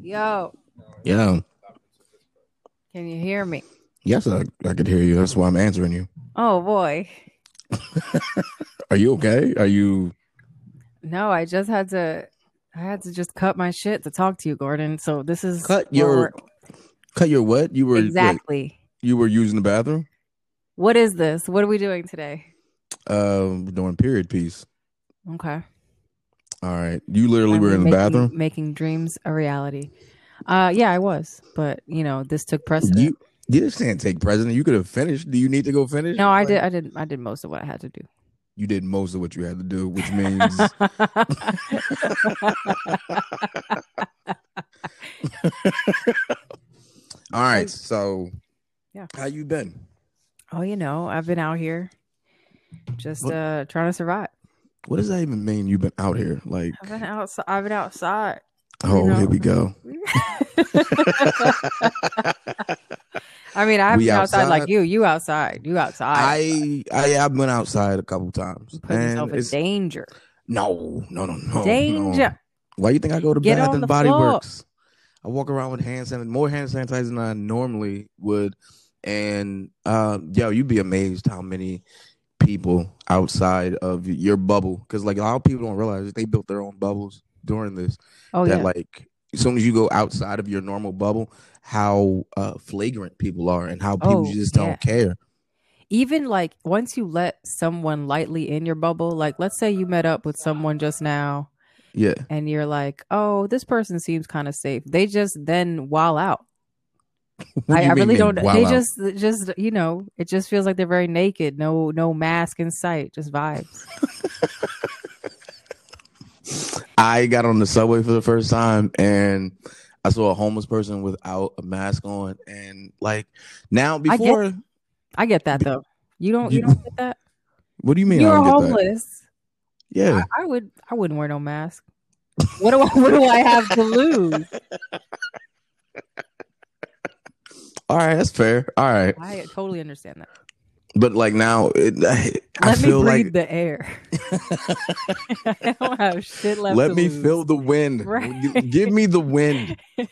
Yo, Yeah. can you hear me? Yes, I, I could hear you. That's why I'm answering you. Oh boy. Are you okay? Are you No, I just had to I had to just cut my shit to talk to you, Gordon. So this is cut your cut your what? You were wait, exactly. you were using the bathroom? What is this? What are we doing today? Um doing period piece. Okay. All right. You literally were we in the making- bathroom? making dreams a reality. Uh yeah, I was, but you know, this took precedent. You you just can't take president. You could have finished. Do you need to go finish? no, I Like, did I did I did most of what I had to do. You did most of what you had to do, which means all right. So Yeah. how you been? oh, you know, I've been out here just uh trying to survive. What does that even mean? You've been out here, like, I've been outside I've been outside. oh, know. here we go. I mean, I haven't We been outside like you. You outside. You outside. I I I've been outside a couple times. You putting yourself in it's- danger. no, no, no, no, danger. no. Why you think I go to Get Bath and Body floor. Works? I walk around with hand sanitizer, more hand sanitizer than I normally would. And uh, yo, you'd be amazed how many people outside of your bubble, because like a lot of people don't realize they built their own bubbles during this. Oh that yeah. like as soon as you go outside of your normal bubble, how uh, flagrant people are and how people Oh, just don't yeah. care. Even like once you let someone lightly in your bubble, like let's say you met up with someone just now Yeah. and you're like, oh, this person seems kind of safe. They just then wall out. I, I really don't. wow they just, just you know, it just feels like they're very naked. No, no mask in sight. Just vibes. I got on the subway for the first time and I saw a homeless person without a mask on and like now before I get that though. You don't. You You- don't get that. what do you mean You're don't get that? homeless. Yeah. I would. I wouldn't wear no mask. What do I? What do I have to lose? All right, that's fair. All right. I totally understand that. But like now it, I, I Let me feel breathe like the air. I don't have shit left. let me lose. feel the wind. Right. Give me the wind.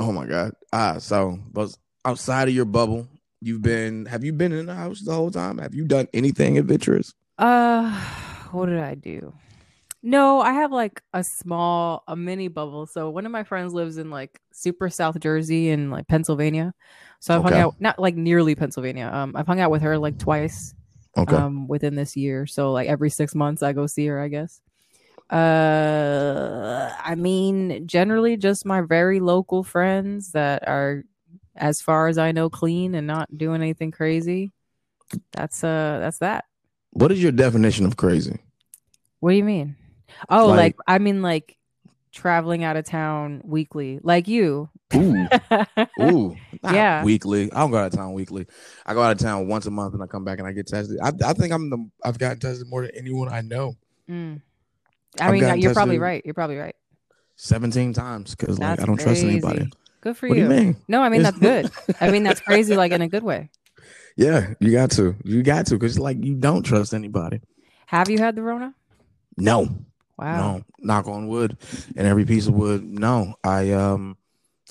Oh my god. Ah, so but outside of your bubble, you've been have you been in the house the whole time? Have you done anything adventurous? Uh, what did I do? No, I have like a small, a mini bubble. So one of my friends lives in like super South Jersey and like Pennsylvania. So I've hung out, not like nearly Pennsylvania. Um, I've hung out with her like twice. Okay. um within this year so like every six months i go see her i guess uh i mean generally just my very local friends that are as far as i know clean and not doing anything crazy that's uh that's that what is your definition of crazy? what do you mean oh Like- like, i mean like traveling out of town weekly like you Ooh. Ooh, Yeah. Weekly. I don't go out of town weekly. I go out of town once a month and I come back and I get tested. I, I think I'm the I've gotten tested more than anyone I know. Mm. i I've mean you're probably right you're probably right 17 times because like I don't trust anybody. good for What you you no i mean It's- that's good i mean that's crazy like in a good way Yeah, you got to. You got to because like you don't trust anybody. have you had the rona No, wow no. Knock on wood, and every piece of wood. No, I um,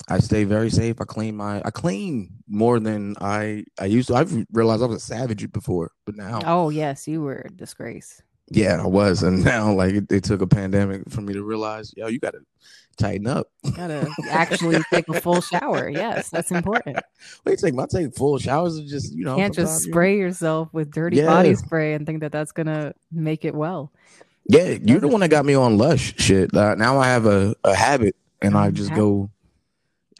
I stay very safe. I clean my. I clean more than I I used to. I've realized I was a savage before, but now Oh yes, you were a disgrace. Yeah, I was, and now like it, it took a pandemic for me to realize, yo, you got to tighten up. Gotta actually take a full shower. Yes, that's important. Wait, take my take full showers and just you know you Can't just sometimes you- spray yourself with dirty Yeah. body spray and think that that's gonna make it well. Yeah, you're the one that got me on Lush shit. Uh, now I have a, a habit, and I just go.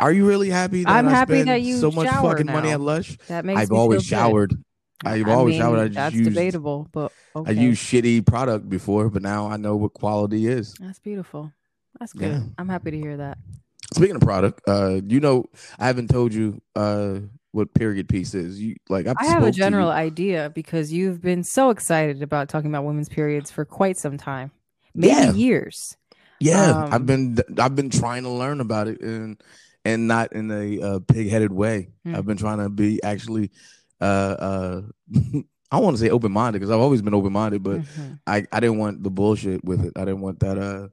Are you really happy? That I'm I happy spend that you so much fucking money at Lush. That makes I've me always feel good. showered. I've always showered. I just that's used- debatable, but okay. I used shitty product before, but now I know what quality is. That's beautiful. That's good. Yeah. I'm happy to hear that. Speaking of product, uh, you know, I haven't told you uh what period piece is. You like I've I have a spoke to you- general idea because you've been so excited about talking about women's periods for quite some time, maybe Yeah. years. Yeah, Um, I've been I've been trying to learn about it and and not in a uh, pig-headed way. Hmm. I've been trying to be actually uh uh I want to say open-minded because I've always been open-minded, but Mhm. I I didn't want the bullshit with it. I didn't want that uh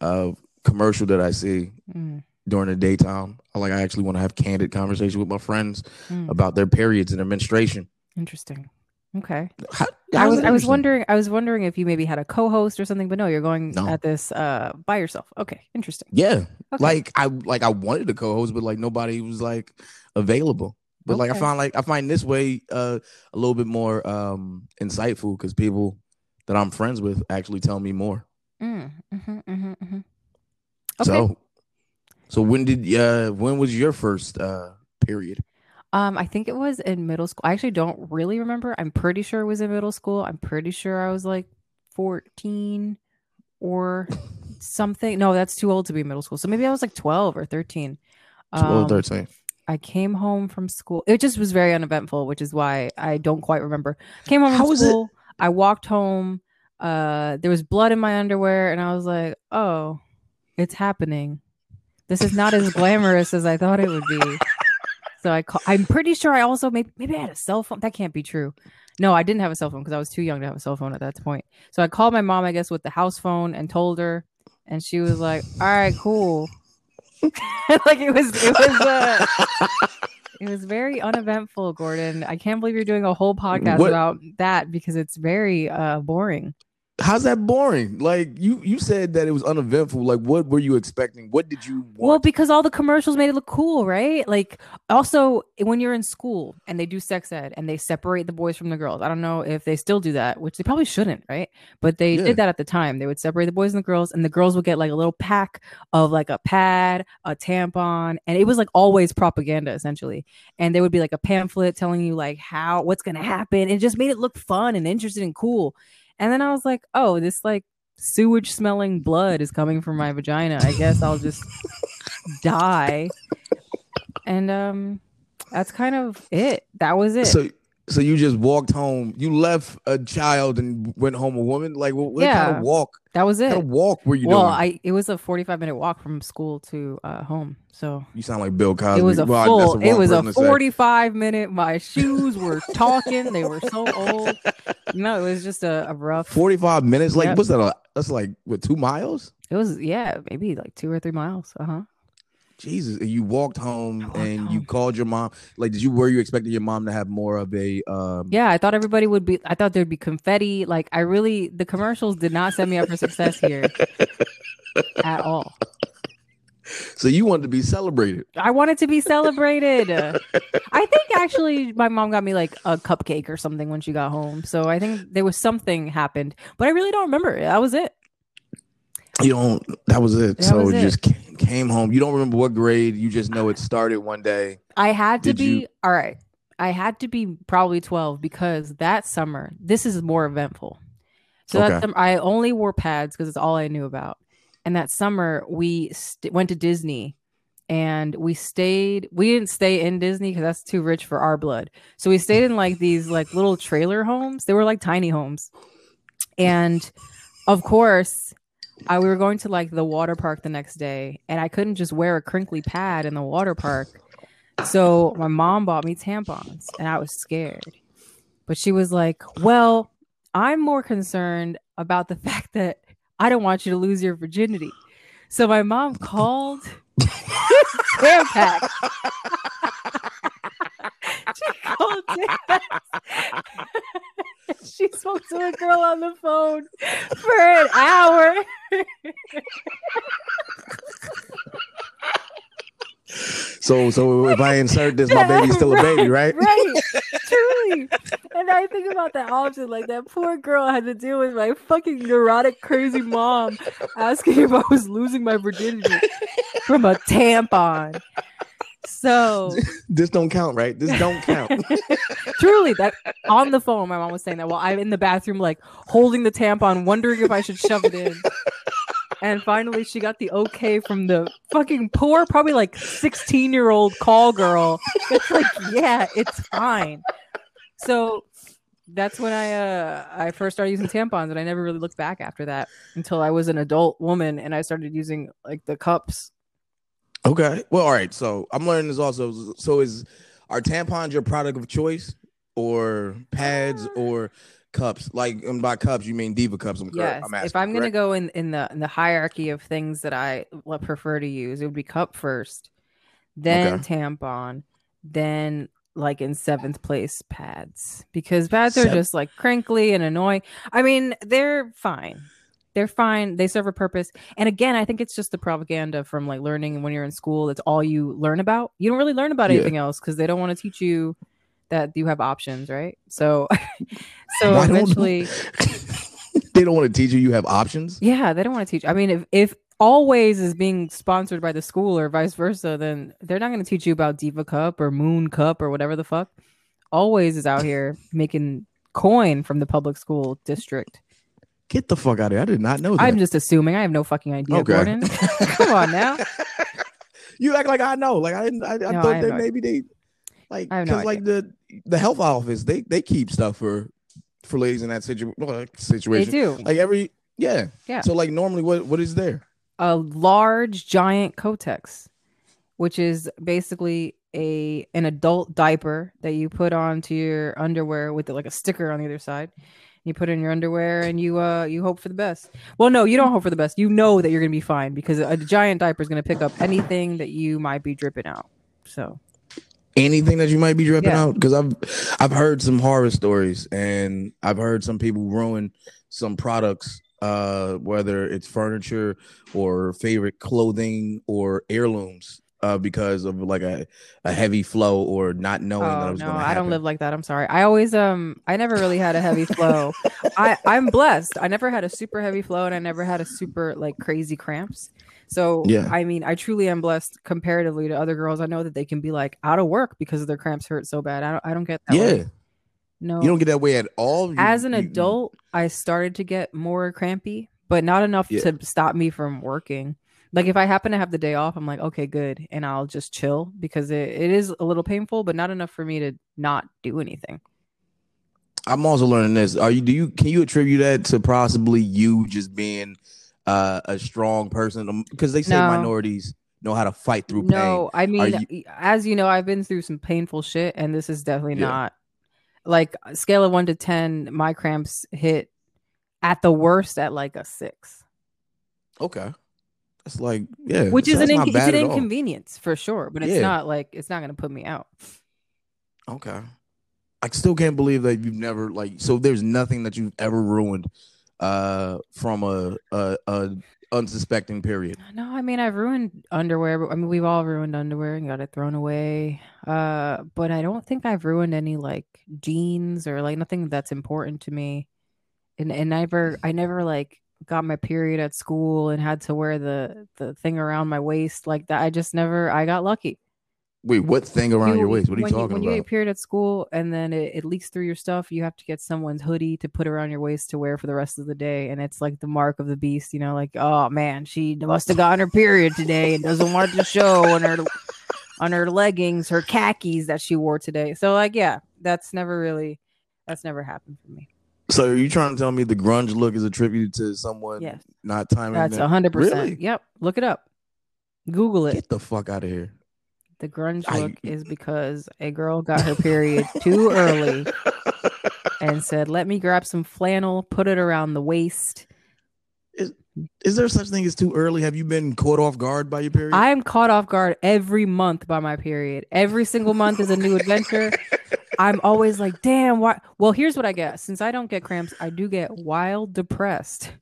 uh commercial that I see Mm, during the daytime. I like I actually want to have candid conversation with my friends mm. about their periods and their menstruation. Interesting. Okay. How, I was I was wondering I was wondering if you maybe had a co-host or something, but no, you're going No. at this uh by yourself. Okay, interesting. Yeah, Okay. like I like I wanted to co-host, but like nobody was like available. But like I find like I find this way uh a little bit more um insightful because people that I'm friends with actually tell me more. Mm, mhm, mhm, mhm. Okay. So so when did uh when was your first uh period? Um, I think it was in middle school. I actually don't really remember. I'm pretty sure it was in middle school. I'm pretty sure I was like 14 or something. No, that's too old to be middle school. So maybe I was like 12 or 13. 12, Um, 13. I came home from school. It just was very uneventful, which is why I don't quite remember. Came home How from school. I walked home. Uh, there was blood in my underwear, and I was like, "Oh, it's happening. This is not as glamorous as I thought it would be." So I call, I'm pretty sure I also maybe maybe I had a cell phone. That can't be true. No, I didn't have a cell phone because I was too young to have a cell phone at that point. So I called my mom, I guess, with the house phone and told her, and she was like, "All right, cool." like it was, it was, uh, it was very uneventful, Gordon. I can't believe you're doing a whole podcast What- about that because it's very uh boring. How's that boring? Like you you said that it was uneventful. Like what were you expecting? What did you want? Well, because all the commercials made it look cool, right? Like also when you're in school and they do sex ed and they separate the boys from the girls. I don't know if they still do that, which they probably shouldn't, right? But they Yeah. did that at the time. They would separate the boys and the girls, and the girls would get like a little pack of like a pad, a tampon, and it was like always propaganda essentially. And there would be like a pamphlet telling you like how what's gonna happen. It just made it look fun and interesting and cool. And then I was like, oh, this like sewage smelling blood is coming from my vagina. I guess I'll just die. And um that's kind of it. That was it. so so you just walked home. You left a child and went home a woman. Like what, what kind of walk? that was What it. kind of walk were you well, doing? I it was a 45 minute walk from school to uh home. So you sound like Bill Cosby. it was a Well, full it was a say. 45 minute my shoes were talking. they were so old. No, it was just a, a rough 45 minutes. Like Yep. what's that? a- That's like what two miles? it was yeah, maybe like two or three miles. Uh-huh. Jesus. And you walked home walked and you called your mom. Like, did you were you expecting your mom to have more of a um Yeah, I thought everybody would be. I thought there'd be confetti. Like I really, the commercials did not set me up for success here at all. so you wanted to be celebrated. I wanted to be celebrated. I think actually my mom got me like a cupcake or something when she got home. So I think there was something happened, but I really don't remember. That was it. You don't that was it. That so was it. just came, came home. You don't remember what grade. You just know it started one day. I had to Did be you- all right. I had to be probably 12 because that summer, this is more eventful. So Okay. that summer, I only wore pads because it's all I knew about. And that summer, we st- went to Disney and we stayed. We didn't stay in Disney because that's too rich for our blood. So we stayed in like these like little trailer homes. They were like tiny homes. And of course, I, we were going to like the water park the next day, and I couldn't just wear a crinkly pad in the water park. So my mom bought me tampons, and I was scared. But she was like, "Well, I'm more concerned about the fact that I don't want you to lose your virginity." So my mom called Tampax. she called she spoke to a girl on the phone for an hour. So so if I insert this, my baby's still a baby, right? Right. Truly. And I think about that often. Like that poor girl had to deal with my fucking neurotic, crazy mom asking if I was losing my virginity from a tampon. So This don't count, right? This don't count. truly that on the phone, my mom was saying that while I'm in the bathroom, like holding the tampon, wondering if I should shove it in. And finally, she got the okay from the fucking poor, probably like 16 year old call girl. It's like, yeah, it's fine. So that's when I uh I first started using tampons, and I never really looked back after that until I was an adult woman and I started using like the cups. Okay. Well, all right. So I'm learning this also. So is are tampons your product of choice or pads uh. or cups. Like and by cups, you mean diva cups. I'm, Yes. I'm asking, if I'm gonna go in in the in the hierarchy of things that I prefer to use, it would be cup first, then Okay. tampon, then like in seventh place pads because pads are just like crinkly and annoying. I mean, they're fine. They're fine. They serve a purpose. And again, I think it's just the propaganda from like learning when you're in school. That's all you learn about. You don't really learn about Yeah. anything else because they don't want to teach you that you have options, right? So, so Why don't- eventually, they don't want to teach you you have options. yeah, they don't want to teach. I mean, if if always is being sponsored by the school or vice versa, then they're not going to teach you about Diva Cup or Moon Cup or whatever the fuck. Always is out here making coin from the public school district. Get the fuck out of here! I did not know that. I'm just assuming. I have no fucking idea, Okay. Gordon. Come on now. you act like I know. Like I didn't. I, I No, thought have that no maybe they like I have no because like the the health office they they keep stuff for for ladies in that situ- well, They situation. do. Like every yeah Yeah. So like normally what what is there? a large giant Kotex, which is basically a an adult diaper that you put onto your underwear with like a sticker on the other side. You put in your underwear and you uh you hope for the best. Well, no, you don't hope for the best. You know that you're gonna be fine because a giant diaper is gonna pick up anything that you might be dripping out. So anything that you might be dripping Yeah. out because i've i've heard some horror stories and i've heard some people ruin some products uh whether it's furniture or favorite clothing or heirlooms uh because of like a, a heavy flow or not knowing that it oh was no, gonna I don't live like that. I'm sorry. I always um I never really had a heavy flow. I I'm blessed. I never had a super heavy flow and I never had a super like crazy cramps. So Yeah. I mean, I truly am blessed comparatively to other girls. I know that they can be like out of work because their cramps hurt so bad. I don't I don't get that. yeah way. No. you don't get that way at all You- As an you- adult, I started to get more crampy, but not enough Yeah. to stop me from working. Like if I happen to have the day off, I'm like, okay, good, and I'll just chill because it, it is a little painful, but not enough for me to not do anything. i'm also learning this are you do you can you attribute that to possibly you just being uh a strong person because they say No. minorities know how to fight through pain No, I mean, you- as you know, I've been through some painful shit, and this is definitely Yeah. not like scale of one to ten. My cramps hit at the worst at like a six, Okay. It's like, yeah. which is an it's an at all. inconvenience for sure, but it's Yeah. not like it's not gonna put me out. Okay. I still can't believe that you've never like so there's nothing that you've ever ruined uh from a a, a unsuspecting period. No, I mean I've ruined underwear. But, I mean we've all ruined underwear and got it thrown away. Uh, but I don't think I've ruined any like jeans or like nothing that's important to me. And and never I never like got my period at school and had to wear the the thing around my waist like that. I just never I got lucky. Wait, what thing around your waist? What are you when talking when you get period at school and then it, it leaks through your stuff, you have to get someone's hoodie to put around your waist to wear for the rest of the day. And it's like the mark of the beast, you know, like, oh man, she must have gotten her period today and doesn't want to show on her on her leggings, her khakis that she wore today. So like, yeah, that's never really that's never happened for me. So are you trying to tell me the grunge look is attributed to someone Yes. not timing That's a hundred percent. Really? Yep. Look it up. Google it. Get the fuck out of here. The grunge I- look is because a girl got her period too early and said, "Let me grab some flannel, put it around the waist." Is, Is there such thing as too early? Have you been caught off guard by your period? I'm caught off guard every month by my period. Every single month is a new adventure. I'm always like, "Damn, why?" Well, here's what I get. Since I don't get cramps, I do get wild depressed.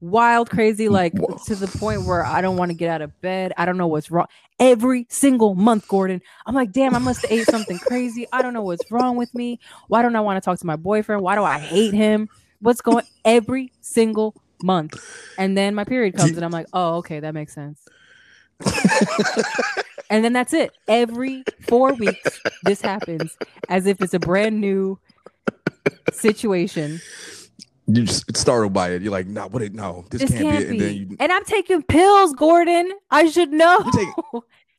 Wild crazy like Whoa. to the point where I don't want to get out of bed. I don't know what's wrong. Every single month, Gordon. I'm like, "Damn, I must have ate something crazy. I don't know what's wrong with me. Why don't I want to talk to my boyfriend? Why do I hate him? What's going every single month?" And then my period comes and I'm like, "Oh, okay, that makes sense." and then that's it. Every four weeks, this happens as if it's a brand new situation. you just startled by it. You're like, nah, what? It, no, this, This can't, can't be. it. And then you And I'm taking pills, Gordon. I should know. Take-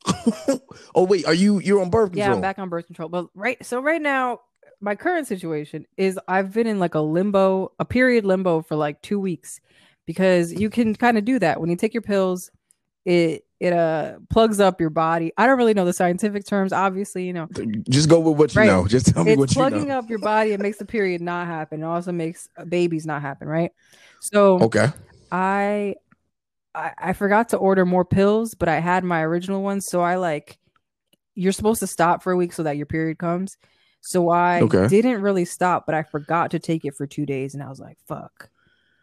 oh wait, are you you're on birth control? yeah, I'm back on birth control. But right, so right now, my current situation is I've been in like a limbo, a period limbo for like two weeks, because you can kind of do that when you take your pills. It it uh plugs up your body. I don't really know the scientific terms. Obviously, you know, Just go with what you Right. know. Just tell me it's what you know. plugging up your body. It makes the period not happen. It also makes uh, babies not happen, right? So Okay. I, I I forgot to order more pills, but I had my original ones. So I like you're supposed to stop for a week so that your period comes. So I Okay. didn't really stop, but I forgot to take it for two days, and I was like, "Fuck,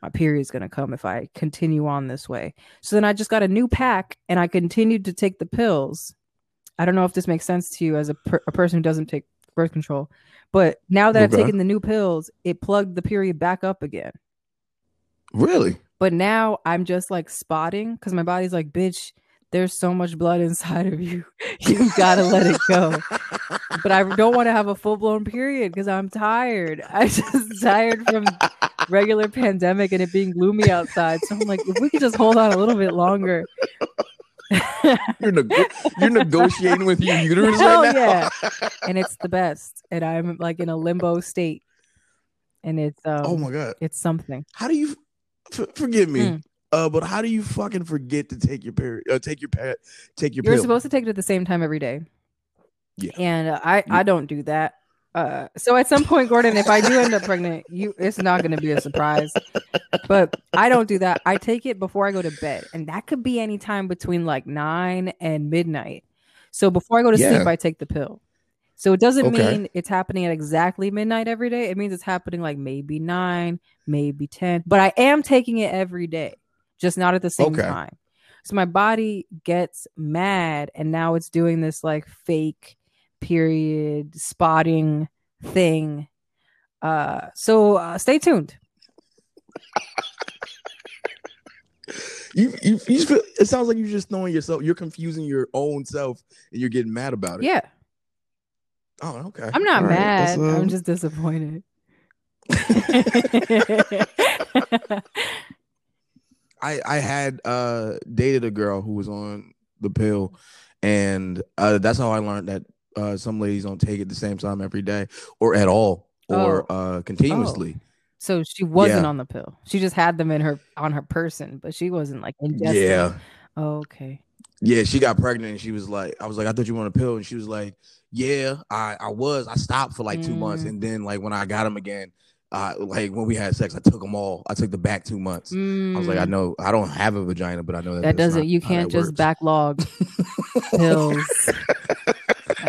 my period's gonna come if I continue on this way." So then I just got a new pack, and I continued to take the pills. I don't know if this makes sense to you as a, per- a person who doesn't take birth control, but now that I've taken the new pills, it plugged the period back up again. Really? But now I'm just like spotting because my body's like, bitch, there's so much blood inside of you. you've gotta let it go. But I don't want to have a full blown period because I'm tired. I'm just tired from regular pandemic and it being gloomy outside. So I'm like, if we could just hold on a little bit longer. You're, you're negotiating with your uterus Hell right now. yeah. and it's the best. And I'm like in a limbo state. And it's um oh my god. it's something. How do you? F- forgive me. Mm. Uh, but how do you fucking forget to take your period? Uh, take your pad. Take your You're pill. supposed to take it at the same time every day. Yeah. And uh, I I don't do that. Uh, so at some point, Gordon, if I do end up pregnant, you it's not going to be a surprise. But I don't do that. I take it before I go to bed, and that could be any time between like nine and midnight. So before I go to Yeah. sleep, I take the pill. So it doesn't Okay. mean it's happening at exactly midnight every day. It means it's happening like maybe nine, maybe ten. But I am taking it every day, just not at the same Okay. time. So my body gets mad, and now it's doing this like fake period spotting thing. Uh, so uh, stay tuned. You, you, you just feel, it sounds like you're just throwing yourself. You're confusing your own self, and you're getting mad about it. Yeah, Oh, okay. I'm not All right, that's, mad. I'm um, just disappointed. I I had uh dated a girl who was on the pill, and uh that's how I learned that uh some ladies don't take it the same time every day or at all or uh continuously. so she wasn't Yeah. on the pill. She just had them in her on her person, but she wasn't like ingesting. Yeah. Oh, okay. Yeah, she got pregnant and she was like, I was like, I thought you were on a pill. And she was like, Yeah, I, I was. I stopped for like two months. Mm. And then like when I got him again, uh like when we had sex, I took them all. I took the back two months. I was like, I Mm, know I don't have a vagina, but I know that, that doesn't. You can't just works. backlog pills.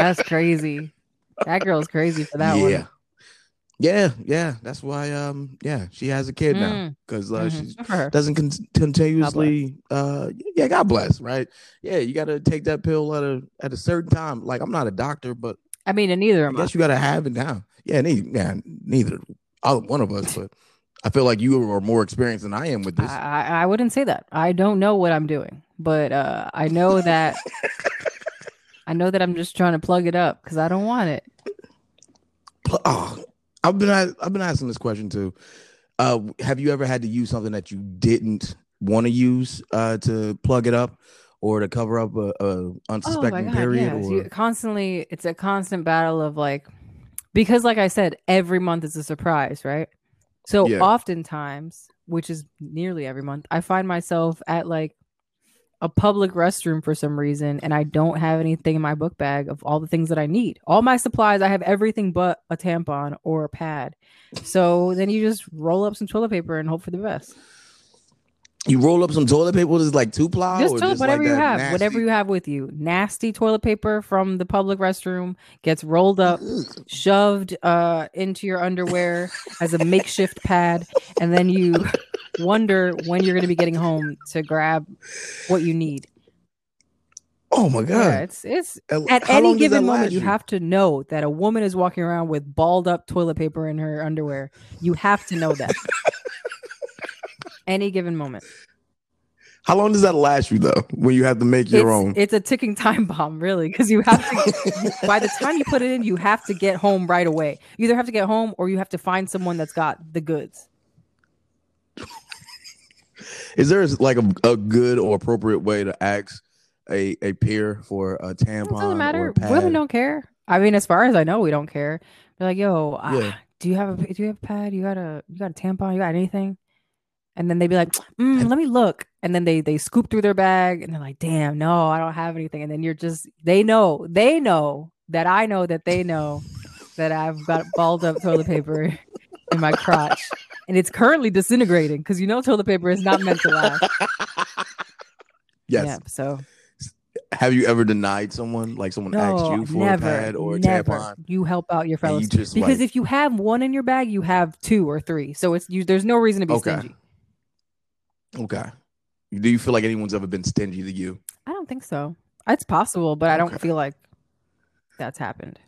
That's crazy. That girl's crazy for that yeah. one. Yeah, yeah. That's why um yeah, she has a kid now Mm, because uh, mhm. she Good for her. doesn't con- continuously uh yeah, God bless, right? Yeah, you got to take that pill at a at a certain time. Like I'm not a doctor, but I mean, and neither I am I. guess you got to have it now. Yeah, neither, yeah, neither either one of us, but I feel like you are more experienced than I am with I, this. I I wouldn't say that. I don't know what I'm doing, but uh, I know that I know that I'm just trying to plug it up because I don't want it. Oh, I've been I've been asking this question too. Uh, have you ever had to use something that you didn't want to use uh, to plug it up or to cover up a, a Oh my unsuspecting god, period? yeah. Or constantly, it's a constant battle of like, because like I said, every month is a surprise, right? So Yeah. oftentimes, which is nearly every month, I find myself at like a public restroom for some reason, and I don't have anything in my book bag of all the things that I need. All my supplies, I have everything but a tampon or a pad. So then you just roll up some toilet paper and hope for the best. You roll up some toilet paper with like two ply just toilet, just whatever like you have, nasty- whatever you have with you. Nasty toilet paper from the public restroom gets rolled up, shoved uh, into your underwear as a makeshift pad, and then you wonder when you're going to be getting home to grab what you need. Oh my Yeah, god! it's it's Uh, at any long does that given moment last you have to know that a woman is walking around with balled up toilet paper in her underwear. You have to know that. any given moment. How long does that last you though? When you have to make your it's, own? it's a ticking time bomb, really, because you have to. by the time you put it in, you have to get home right away. You either have to get home or you have to find someone that's got the goods. Is there like a, a good or appropriate way to ask a, a peer for a tampon? It doesn't matter. Women don't care. I mean, as far as I know, we don't care. They're like, yo, ah, do you have a do you have a pad? You got a you got a tampon? You got anything? And then they'd be like, mm, let me look. And then they they scoop through their bag and they're like, damn, no, I don't have anything. And then you're just they know, they know that I know that they know that I've got balled up toilet paper in my crotch. And it's currently disintegrating because you know toilet paper is not meant to last. Yes. Yeah. So Have you ever denied someone, like someone asked you for never, a pad or a never. tampon? You help out your fellows you because like, if you have one in your bag, you have two or three. So it's you. There's no reason to be Okay. stingy. Okay. Do you feel like anyone's ever been stingy to you? I don't think so. It's possible, but I don't Okay. feel like that's happened.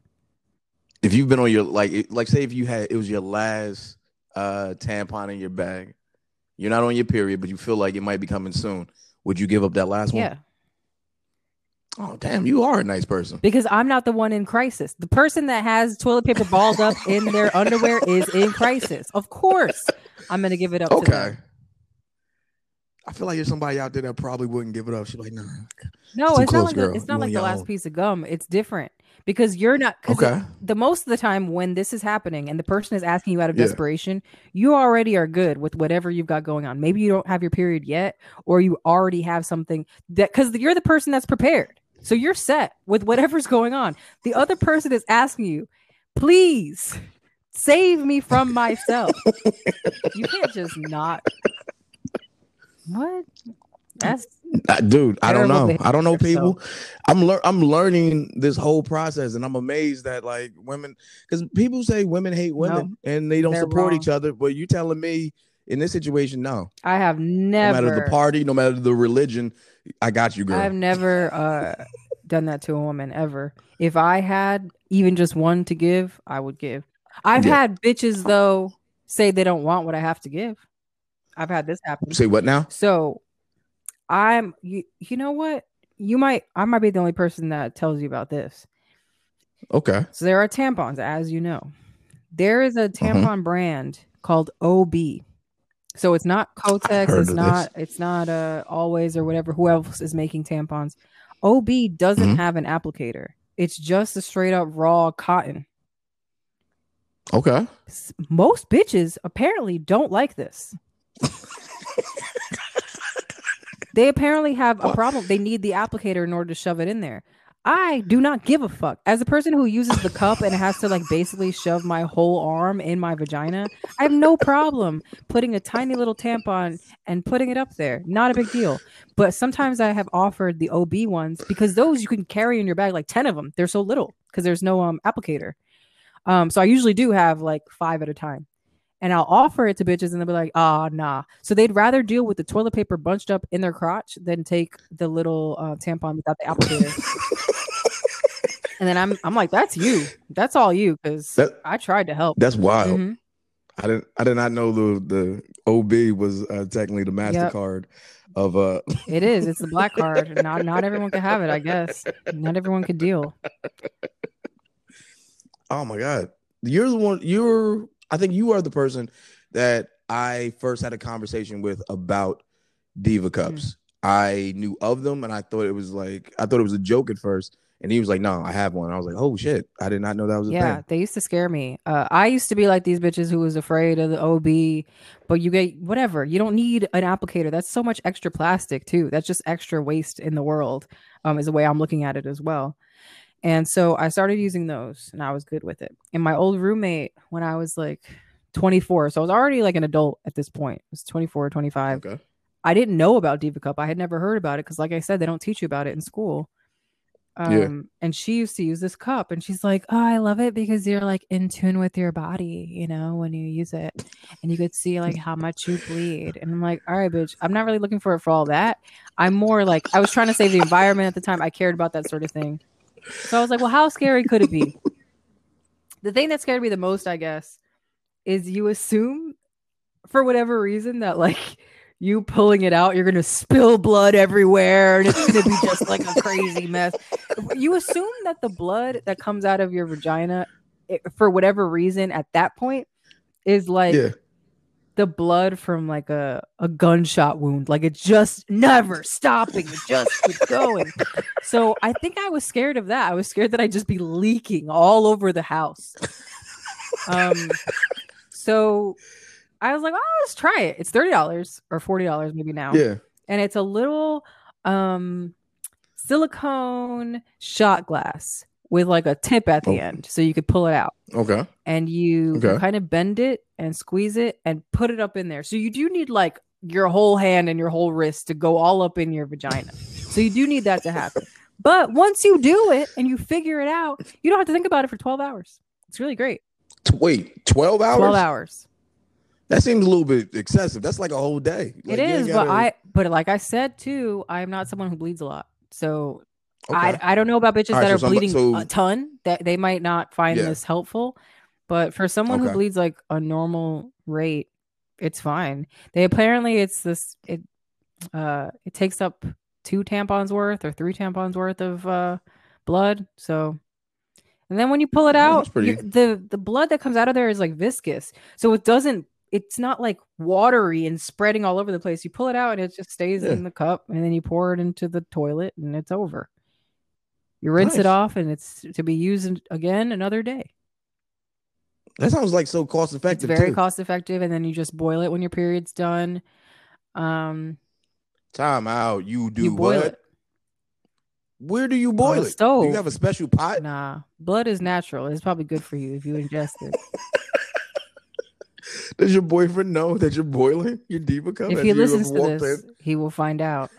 If you've been on your like, like say if you had it was your last uh tampon in your bag, you're not on your period, but you feel like it might be coming soon. Would you give up that last Yeah. one? Yeah. Oh damn, you are a nice person. Because I'm not the one in crisis. The person that has toilet paper balled up in their underwear is in crisis. Of course, I'm gonna give it up to Okay. I feel like there's somebody out there that probably wouldn't give it up. She's like, nah. No, it's not like it's not like the last own. piece of gum. It's different because you're not. it- Okay. the most of the time when this is happening and the person is asking you out of Yeah. desperation, you already are good with whatever you've got going on. Maybe you don't have your period yet, or you already have something that because you're the person that's prepared. So you're set with whatever's going on. The other person is asking you, please save me from myself. you can't just not. What? That's Uh, dude, I don't know. I don't know people. I'm lear- I'm learning this whole process, and I'm amazed that like women, because people say women hate women and they don't support wrong. each other. But you telling me in this situation, no. I have No never matter the party, no matter the religion, I got you, girl. I've never uh done that to a woman ever. If I had even just one to give, I would give. I've Yeah. had bitches though say they don't want what I have to give. I've had this happen. Say what now? So I'm you you know what? You might I might be the only person that tells you about this. Okay. So there are tampons, as you know. There is Uh-huh. a tampon brand called OB. So it's not Kotex, it's not it's not uh always or whatever who else is making tampons. OB doesn't Mhm. have an applicator. It's just a straight up raw cotton. Okay. Most bitches apparently don't like this. they apparently have a problem. They need the applicator in order to shove it in there. I do not give a fuck. As a person who uses the cup and has to like basically shove my whole arm in my vagina, I have no problem putting a tiny little tampon and putting it up there. Not a big deal. But sometimes I have offered the OB ones because those you can carry in your bag like 10 of them. They're so little because there's no um applicator. Um, so I usually do have like five at a time. And I'll offer it to bitches and they'll be like, ah, nah. So they'd rather deal with the toilet paper bunched up in their crotch than take the little uh, tampon without the applicator. and then I'm I'm like, that's you. That's all you, because I tried to help. That's wild. Mhm. I didn't. I did not know the the OB was uh, technically the Mastercard of uh. It is. It's the black card. Not not everyone can have it, I guess. Not everyone could deal. Oh my god, you're the one. You're. I think you are the person that I first had a conversation with about Diva cups. I knew of them, and I thought it was like I thought it was a joke at first. And he was like, "No, I have one." I was like, "Oh shit, I did not know that was a Yeah, thing." they used to scare me. Uh, I used to be like these bitches who was afraid of the OB, but you get whatever. You don't need an applicator. That's so much extra plastic too. That's just extra waste in the world. Um, is the way I'm looking at it as well. And so I started using those, and I was good with it. And my old roommate, when I was like 24, so I was already like an adult at this point. I was 24, 25. Okay. I didn't know about Diva Cup. I had never heard about it because, like I said, they don't teach you about it in school. Um, Yeah. and she used to use this cup, and she's like, "Oh, I love it because you're like in tune with your body, you know, when you use it, and you could see like how much you bleed." And I'm like, "All right, bitch, I'm not really looking for it for all that. I'm more like I was trying to save the environment at the time. I cared about that sort of thing. So I was like, well, how scary could it be? the thing that scared me the most, I guess, is you assume for whatever reason that like you pulling it out, you're gonna spill blood everywhere and it's gonna be just like a crazy mess. You assume that the blood that comes out of your vagina, it, for whatever reason, at that point, is like Yeah. The blood from like a, a gunshot wound. Like it's just never stopping. It just keeps going. So I think I was scared of that. I was scared that I'd just be leaking all over the house. Um so I was like, oh, let's try it. It's thirty dollars or forty dollars maybe now. Yeah. and it's a little um silicone shot glass with like a tip at the Oh. end so you could pull it out Okay. and you Okay. kind of bend it and squeeze it and put it up in there so you do need like your whole hand and your whole wrist to go all up in your vagina so you do need that to happen but once you do it and you figure it out you don't have to think about it for 12 hours it's really great wait, twelve hours? 12 hours That seems a little bit excessive. That's like a whole day. it Like, ain't is but i but like i said too i'm not someone who bleeds a lot so Okay. I, I don't know about bitches right, that are bleeding so- a ton that they might not find Yeah. this helpful but for someone who bleeds like a normal rate it's fine they apparently it's this it uh it takes up two tampons worth or three tampons worth of uh blood so and then when you pull it out that's pretty- you- the the blood that comes out of there is like viscous so it doesn't it's not like watery and spreading all over the place you pull it out and it just stays Yeah. in the cup and then you pour it into the toilet and it's over you rinse Nice. it off and it's to be used again another day that sounds like so cost it's effective. very too. cost effective and then you just boil it when your period's done um Time out. You do you boil what? it Where do you boil the it? Do you have a special pot? nah blood is natural it's probably good for you if you ingest it Does your boyfriend know that you're boiling your diva cup? if he listens to this in? he will find out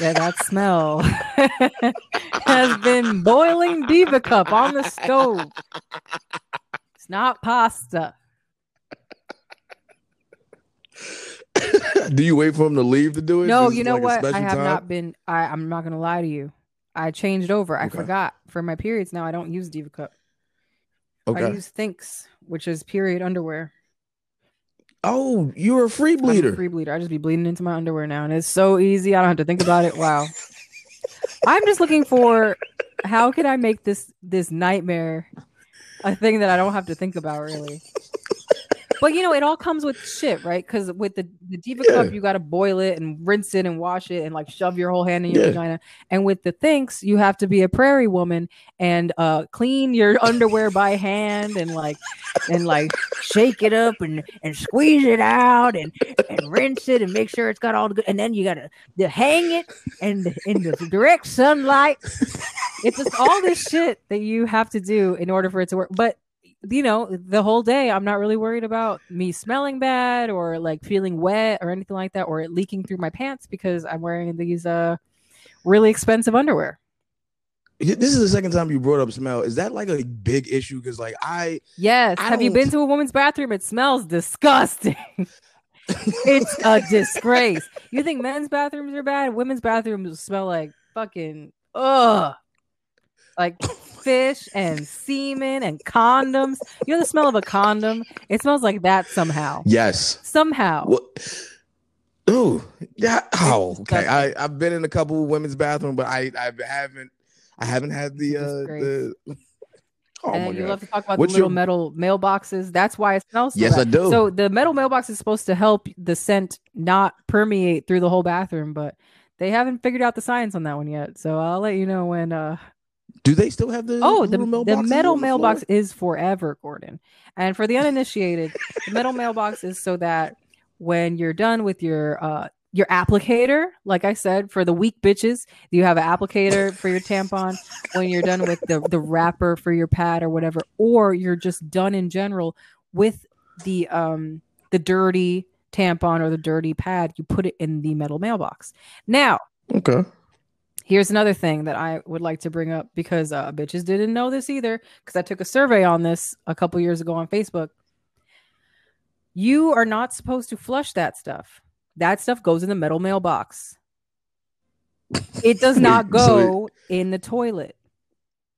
that that smell has been boiling diva cup on the stove. It's not pasta. Do you wait for him to leave to do it? no Is you know like what? i have time? not been I, i'm not gonna lie to you. I changed over. I Okay. forgot. For my periods now i don't use diva cup. I use Thinx which is period underwear Oh, you're a free I'm a bleeder. free bleeder. I just be bleeding into my underwear now and it's so easy. I don't have to think about it. Wow. I'm just looking for how can i make this this nightmare a thing that i don't have to think about really but you know it all comes with shit right because with the, the diva Yeah. cup you got to boil it and rinse it and wash it and like shove your whole hand in your Yeah. vagina and with the Thinx you have to be a prairie woman and uh clean your underwear by hand and like and like shake it up and and squeeze it out and and rinse it and make sure it's got all the good and then you gotta to hang it and in the direct sunlight it's just all this shit that you have to do in order for it to work but you know the whole day i'm not really worried about me smelling bad or like feeling wet or anything like that or it leaking through my pants because i'm wearing these uh really expensive underwear. This is the second time you brought up smell. Is that like a big issue? Because like I, yes. I have you been to a woman's bathroom? It smells disgusting. It's a disgrace. You think men's bathrooms are bad? Women's bathrooms smell like fucking ugh. Like fish and semen and condoms you know the smell of a condom it smells like that somehow yes. somehow What? Oh, yeah. Oh, okay. I I've been in a couple women's bathroom, but I I haven't I haven't had the uh the. Oh and you god. love to talk about What's the little your- metal mailboxes. That's why it smells so Yes, I do. So the metal mailbox is supposed to help the scent not permeate through the whole bathroom, but they haven't figured out the science on that one yet. So I'll let you know when uh Do they still have the oh the, the metal the mailbox is forever, Gordon. And for the uninitiated, the metal mailbox is so that when you're done with your uh your applicator, like I said, for the weak bitches, you have an applicator for your tampon. When you're done with the the wrapper for your pad or whatever, or you're just done in general with the um the dirty tampon or the dirty pad, you put it in the metal mailbox. Now, Okay. Here's another thing that I would like to bring up because uh, bitches didn't know this either. Because I took a survey on this a couple years ago on Facebook. You are not supposed to flush that stuff. That stuff goes in the metal mailbox. It does not Wait, so go in the toilet.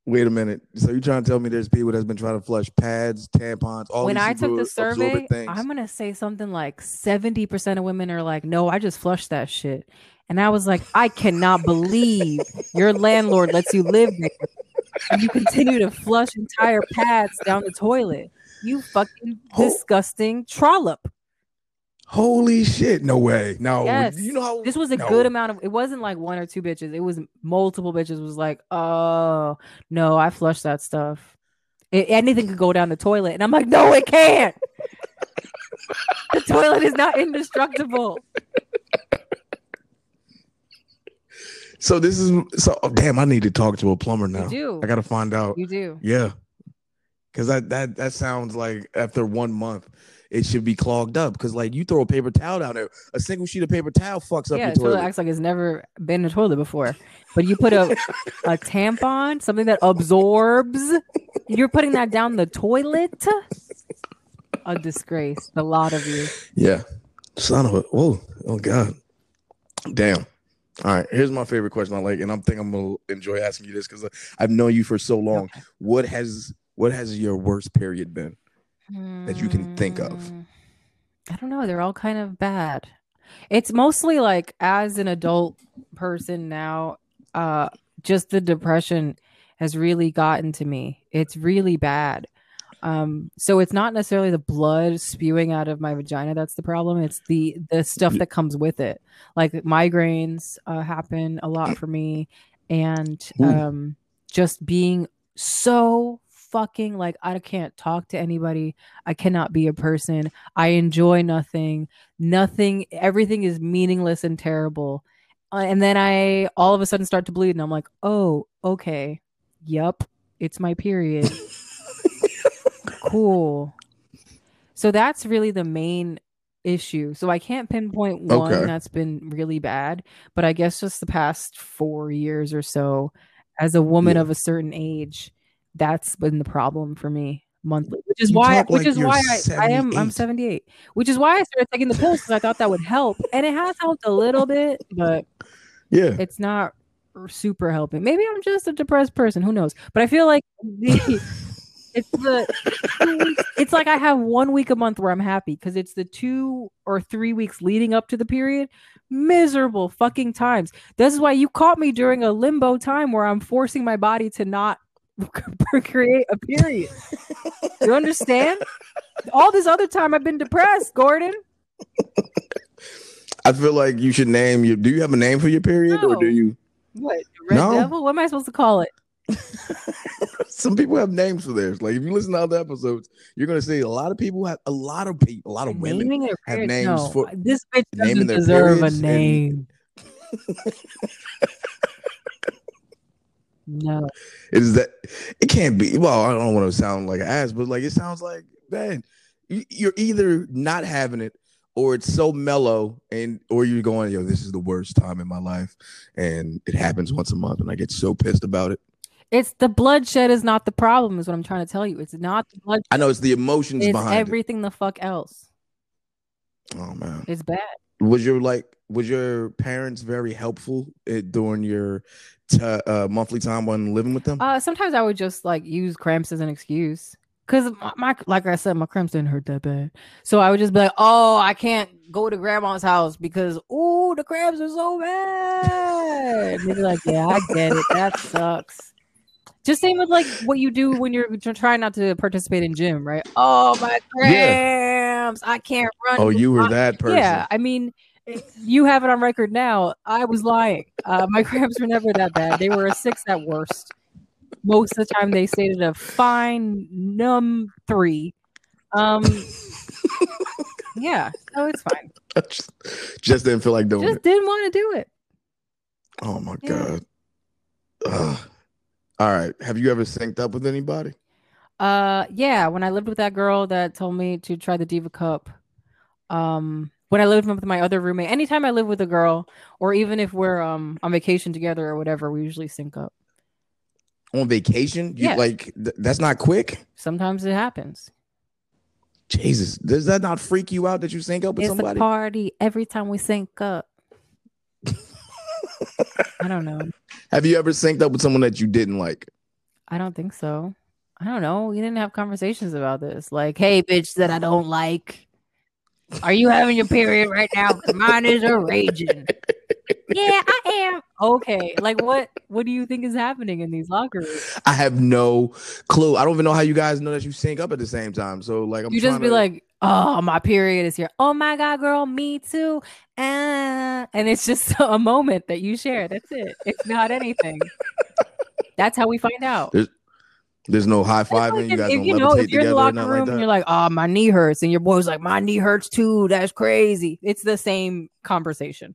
Wait a minute. So you're trying to tell me there's people that's been trying to flush pads, tampons, all when I took the survey. I'm gonna say something like 70% of women are like, no, I just flushed that shit. And I was like, I cannot believe your landlord lets you live there. And you continue to flush entire pads down the toilet. You fucking Ho- disgusting trollop. Holy shit! No way. No. Yes. You know how This was a no. good amount of it wasn't like one or two bitches. It was multiple bitches was like, oh no, I flushed that stuff. A- anything could go down the toilet. And I'm like, no, it can't. the toilet is not indestructible. So this is so oh, damn. I need to talk to a plumber now. You do. I gotta find out. You do. Yeah, because that that that sounds like after one month it should be clogged up. Because like you throw a paper towel down there, a single sheet of paper towel fucks up yeah, your toilet toilet. acts like it's never been in a toilet before. But you put a a tampon, something that absorbs. You're putting that down the toilet. A disgrace. A lot of you. Yeah, son of a whoa, oh god, damn. All right, here's my favorite question I like, and I'm think I'm gonna enjoy asking you this because I've known you for so long. Okay. What has what has your worst period been? That you can think of. Mm, I don't know. They're all kind of bad. It's mostly like as an adult person now, uh, just the depression has really gotten to me. It's really bad. Um, so it's not necessarily the blood spewing out of my vagina that's the problem. It's the the stuff that comes with it. Like migraines uh, happen a lot for me, and um, just being so fucking like I can't talk to anybody. I cannot be a person. I enjoy nothing. Nothing. Everything is meaningless and terrible. Uh, and then I all of a sudden start to bleed, and I'm like, oh, okay, yup, it's my period. cool. So that's really the main issue. So I can't pinpoint one Okay. that's been really bad, but I guess just the past four years or so, as a woman Yeah. of a certain age, that's been the problem for me monthly. Which is You why, which like is why I, I am I'm 78. 78. Which is why I started taking the pills because I thought that would help, and it has helped a little bit, but Yeah, it's not super helping. Maybe I'm just a depressed person. Who knows? But I feel like the it's the weeks- it's like I have one week a month where I'm happy because it's the two or three weeks leading up to the period. Miserable fucking times. This is why you caught me during a limbo time where I'm forcing my body to not create a period. You understand? All this other time I've been depressed, Gordon. I feel like you should name your. Do you have a name for your period, or do you? What? Red No. Devil? What am I supposed to call it? Some people have names for theirs. Like if you listen to other episodes, you're gonna see a lot of people have a lot of people, a lot of women. Naming have names no, for- this bitch doesn't deserve a periods and- name. no, Is that it can't be? Well, I don't want to sound like an ass, but like it sounds like man, you're either not having it or it's so mellow, and or you're going, yo, this is the worst time in my life, and it happens once a month, and I get so pissed about it. It's the bloodshed is not the problem. Is what I'm trying to tell you. It's not the blood. I know it's the emotions It's behind everything the fuck else. Oh man. It's bad. was your like was your parents very helpful eh, during your t- uh, monthly time when living with them Uh, sometimes I would just like use cramps as an excuse. Cause my, my like I said, my cramps didn't hurt that bad. So I would just be like, "Oh, I can't go to grandma's house because oh, the cramps are so bad." And they'd be like, "Yeah, I get it. That sucks." Just same with like what you do when you're trying not to participate in gym, right? Oh, my cramps! I can't run. oh you were I- that person Yeah, I mean, you have it on record now. I was lying. Uh, my cramps were never that bad. They were a six at worst. Most of the time, they stayed at a fine numb three. Um, yeah, so it's fine. just, just didn't feel like doing Just it didn't want to do it. oh my Yeah. god Ugh. All right have you ever synced up with anybody Uh, yeah, when I lived with that girl that told me to try the Diva Cup, um, when I lived with my other roommate, anytime I live with a girl, or even if we're um on vacation together or whatever, we usually sync up. on vacation you Yeah. like th- that's not quick Sometimes it happens. jesus does that not freak you out that you sync up with It's a somebody party every time we sync up. I don't know. have you ever synced up with someone that you didn't like I don't think so. I don't know. We didn't have conversations about this. Like, hey, bitch, that I don't like. Are you having your period right now? Mine is a raging. yeah, I am. Okay. Like, what? What do you think is happening in these locker rooms? i have no clue i don't even know how you guys know that you sync up at the same time so like i'm you just be to- like, oh, my period is here. Oh my god, girl, me too. Uh, and it's just a moment that you share. That's it. It's not anything. That's how we find out. There's no high fiving. like you if, guys if you know, if you're in the locker room like and you're like, "Oh, my knee hurts," and your boy's like, "My knee hurts too." That's crazy. It's the same conversation.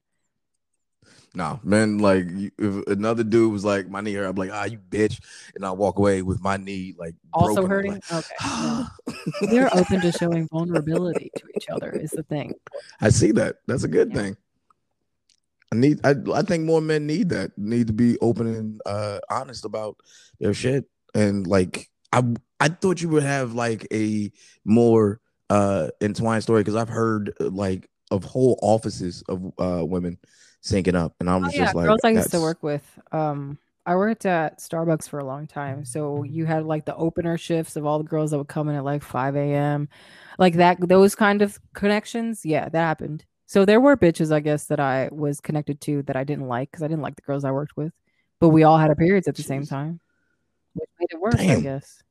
No, man, like if another dude was like, my knee hurt, I'm like, ah, you bitch. And I walk away with my knee like Also broken. Hurting. like, okay. They're open to showing vulnerability to each other. Is the thing. I see that. That's a good Yeah. thing. I need I I think more men need that. Need to be open and uh honest about their shit. And like I I thought you would have like a more uh entwined story because I've heard uh, like of whole offices of uh women syncing up. And I was Oh, yeah, just like girls I used to work with. Um, I worked at Starbucks for a long time, so you had like the opener shifts of all the girls that would come in at like five a.m. Like that, those kind of connections. Yeah, that happened. So there were bitches, I guess, that I was connected to that I didn't like because I didn't like the girls I worked with, but we all had our periods at the same time, which made it worse, I guess.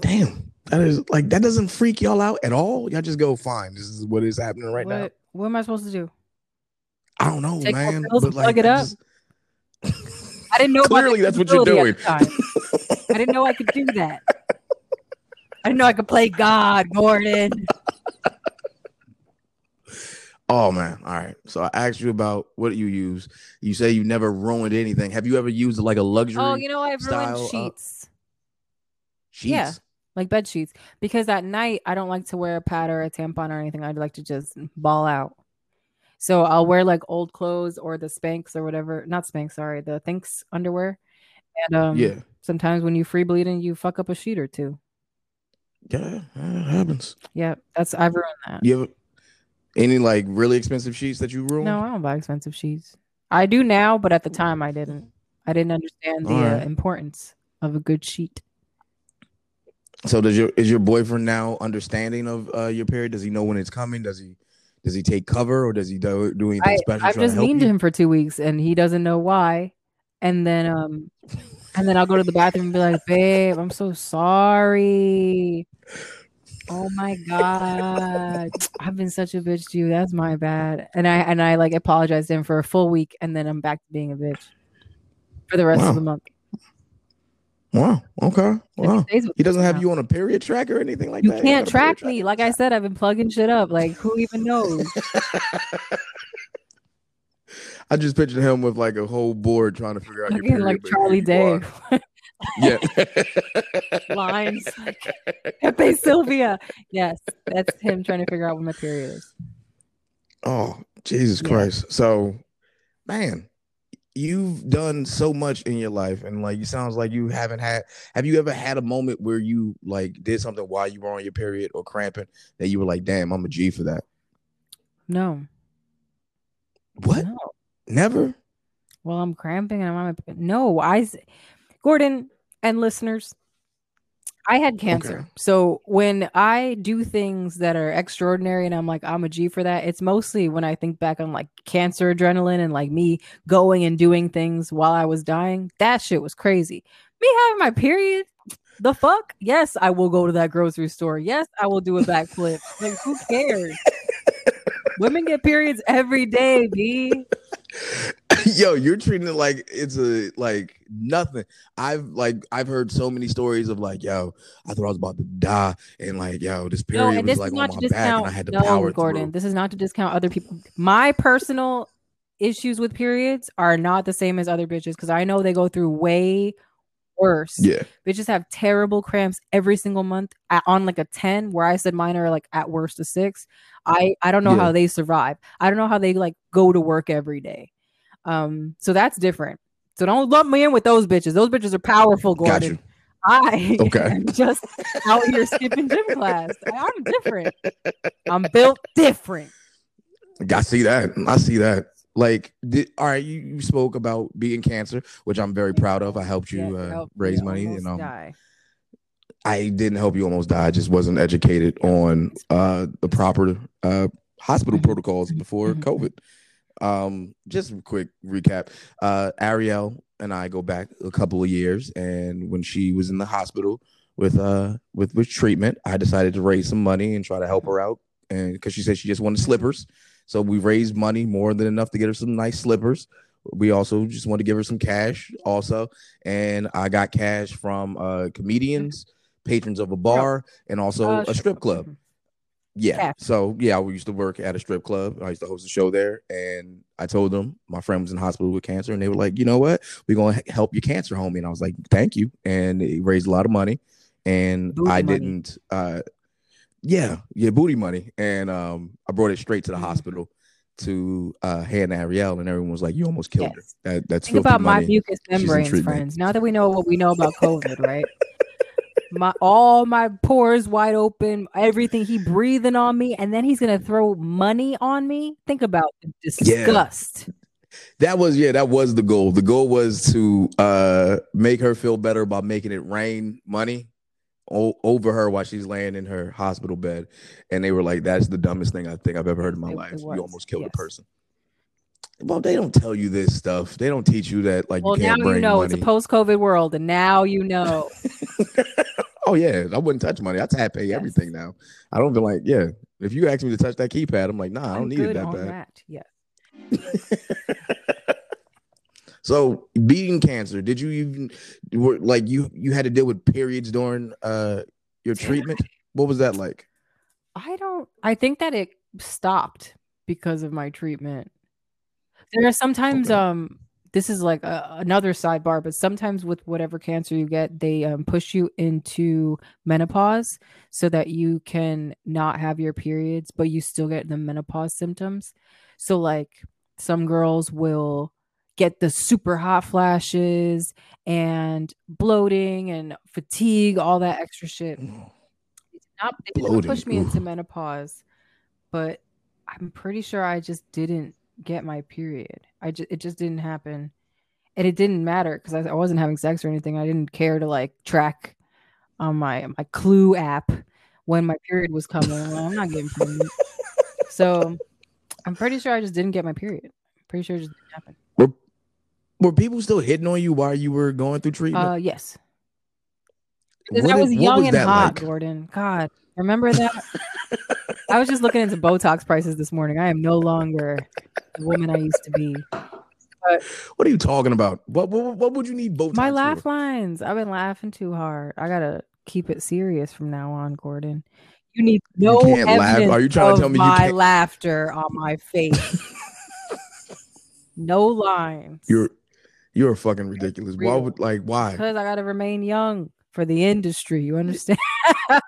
Damn. That is like that doesn't freak y'all out at all. Y'all just go fine. This is what is happening right what now. what am I supposed to do? I don't know, Take man. But like plug it I up? just- I didn't know. Clearly, that's what you're doing. at the time. I didn't know I could do that. I didn't know I could play God, Gordon. Oh man. All right. So I asked you about what you use. You say you never ruined anything. Have you ever used like a luxury Oh, you know, I've ruined uh, sheets, sheets? yeah. like bed sheets, because at night I don't like to wear a pad or a tampon or anything. I'd like to just ball out. So I'll wear like old clothes or the Spanx or whatever. Not Spanx, sorry, the Thinx underwear. And um, Yeah. sometimes when you free bleeding, you fuck up a sheet or two. Yeah. It happens. Yeah, that's I've ruined that. You ever any like really expensive sheets that you ruined? No, I don't buy expensive sheets. I do now, but at the time I didn't. I didn't understand the uh, importance of a good sheet. So does your is your boyfriend now understanding of uh, your period? Does he know when it's coming? Does he does he take cover or does he do, do anything I, special? I've just to mean you? to him for two weeks and he doesn't know why. And then um and then I'll go to the bathroom and be like, babe, I'm so sorry. Oh my god. I've been such a bitch to you. That's my bad. And I and I like apologize to him for a full week and then I'm back to being a bitch for the rest Wow. of the month. Wow. Okay. Wow. He doesn't have you on a period track or anything like You that. can't a period track me. Like I said, I've been plugging shit up. Like who even knows? I just pictured him with like a whole board trying to figure out your period. like Charlie you Day. Yeah. Lines. Pepe Sylvia. Yes, that's him trying to figure out what my period is. Oh, Jesus Yeah. Christ. So, man, you've done so much in your life and like you sounds like you haven't had have you ever had a moment where you like did something while you were on your period or cramping that you were like, "Damn, I'm a G for that." No. What? No. Never? Well, I'm cramping and I'm on my no. I, Gordon and listeners, I had cancer. Okay. So when I do things that are extraordinary and I'm like I'm a G for that, it's mostly when I think back on like cancer adrenaline and like me going and doing things while I was dying. That shit was crazy. Me having my period. The fuck? Yes, I will go to that grocery store. Yes, I will do a backflip. like who cares? Women get periods every day, B. Yo, you're treating it like it's a like nothing. I've like I've heard so many stories of like, yo, I thought I was about to die, and like, yo, this period No, and was like on my to back, and. I had to No, power Gordon, through. this is not to discount other people. My personal issues with periods are not the same as other bitches because I know they go through way worse. Yeah, Bitches have terrible cramps every single month at, on like a 10, where I said mine are like at worst a six. I I don't know Yeah. how they survive. I don't know how they like go to work every day. Um, so that's different. So don't lump me in with those bitches. Those bitches are powerful, got Gordon. you. I Okay. am just out here skipping gym class. I'm different. I'm built different. I see that. I see that. Like, did, all right, you, you spoke about beating cancer, which I'm very proud of. I helped you uh, raise money. You know, die. I didn't help you almost die. I just wasn't educated on uh, the proper uh, hospital Mhm. protocols before Mhm. COVID. Um, just a quick recap. Uh, Ariel and I go back a couple of years, and when she was in the hospital with uh with with treatment, I decided to raise some money and try to help her out, and because she said she just wanted slippers, so we raised money more than enough to get her some nice slippers. we also just want to give her some cash also, and I got cash from uh, comedians, patrons of a bar, and also Uh, a strip club. Mhm. Yeah. So yeah, I used to work at a strip club. I used to host a show there, and I told them my friend was in hospital with cancer, and they were like, you know what, we're gonna help your cancer, homie. And I was like, thank you, and it raised a lot of money, and Booty I money. didn't. uh Yeah, yeah, booty money, and um, I brought it straight to the Mhm. hospital to uh Hannah Ariel, and everyone was like, you almost killed Yes. her. That that's Think about my money. mucous membranes, friends. Now that we know what we know about COVID, right? My all my pores wide open, everything he breathing on me, and then he's gonna throw money on me. Think about the Yeah. disgust. That was yeah, that was the goal. The goal was to uh make her feel better by making it rain money o- over her while she's laying in her hospital bed. And they were like, "That's the dumbest thing I think I've ever heard in my It- life. it You almost killed yes. a person." Well, they don't tell you this stuff. They don't teach you that like Well, you now you know money. it's a post-COVID world, and now you know. oh yeah, I wouldn't touch money. I tap pay Yes. everything now. I don't feel like yeah. If you ask me to touch that keypad, I'm like, nah, I I'm don't need it that bad. that. Yes. So beating cancer, did you even were like you you had to deal with periods during uh your treatment? What was that like? I don't. I think that it stopped because of my treatment. There are sometimes Okay. um this is like a, another sidebar, but sometimes with whatever cancer you get, they um, push you into menopause so that you can not have your periods, but you still get the menopause symptoms. So like some girls will get the super hot flashes and bloating and fatigue, all that extra shit not they did not Bloating, push me into menopause, but I'm pretty sure I just didn't get my period. I just it just didn't happen, and it didn't matter because I, I wasn't having sex or anything. I didn't care to like track on my my Clue app when my period was coming. I'm, I'm not getting pregnant, so I'm pretty sure I just didn't get my period. pretty sure it just didn't happen. Were, were people still hitting on you while you were going through treatment? Uh, yes. Because What I was what young was and hot, like? Gordon. God, remember that? I was just looking into Botox prices this morning. I am no longer the woman I used to be. What are you talking about? What what, what would you need Botox My for? laugh lines. I've been laughing too hard. I gotta keep it serious from now on, Gordon. You need You no can't laugh. evidence Are you trying to of tell me you my can't- laughter on my face? no lines. You're you're fucking ridiculous. Why would like why? because I gotta remain young for the industry. You understand?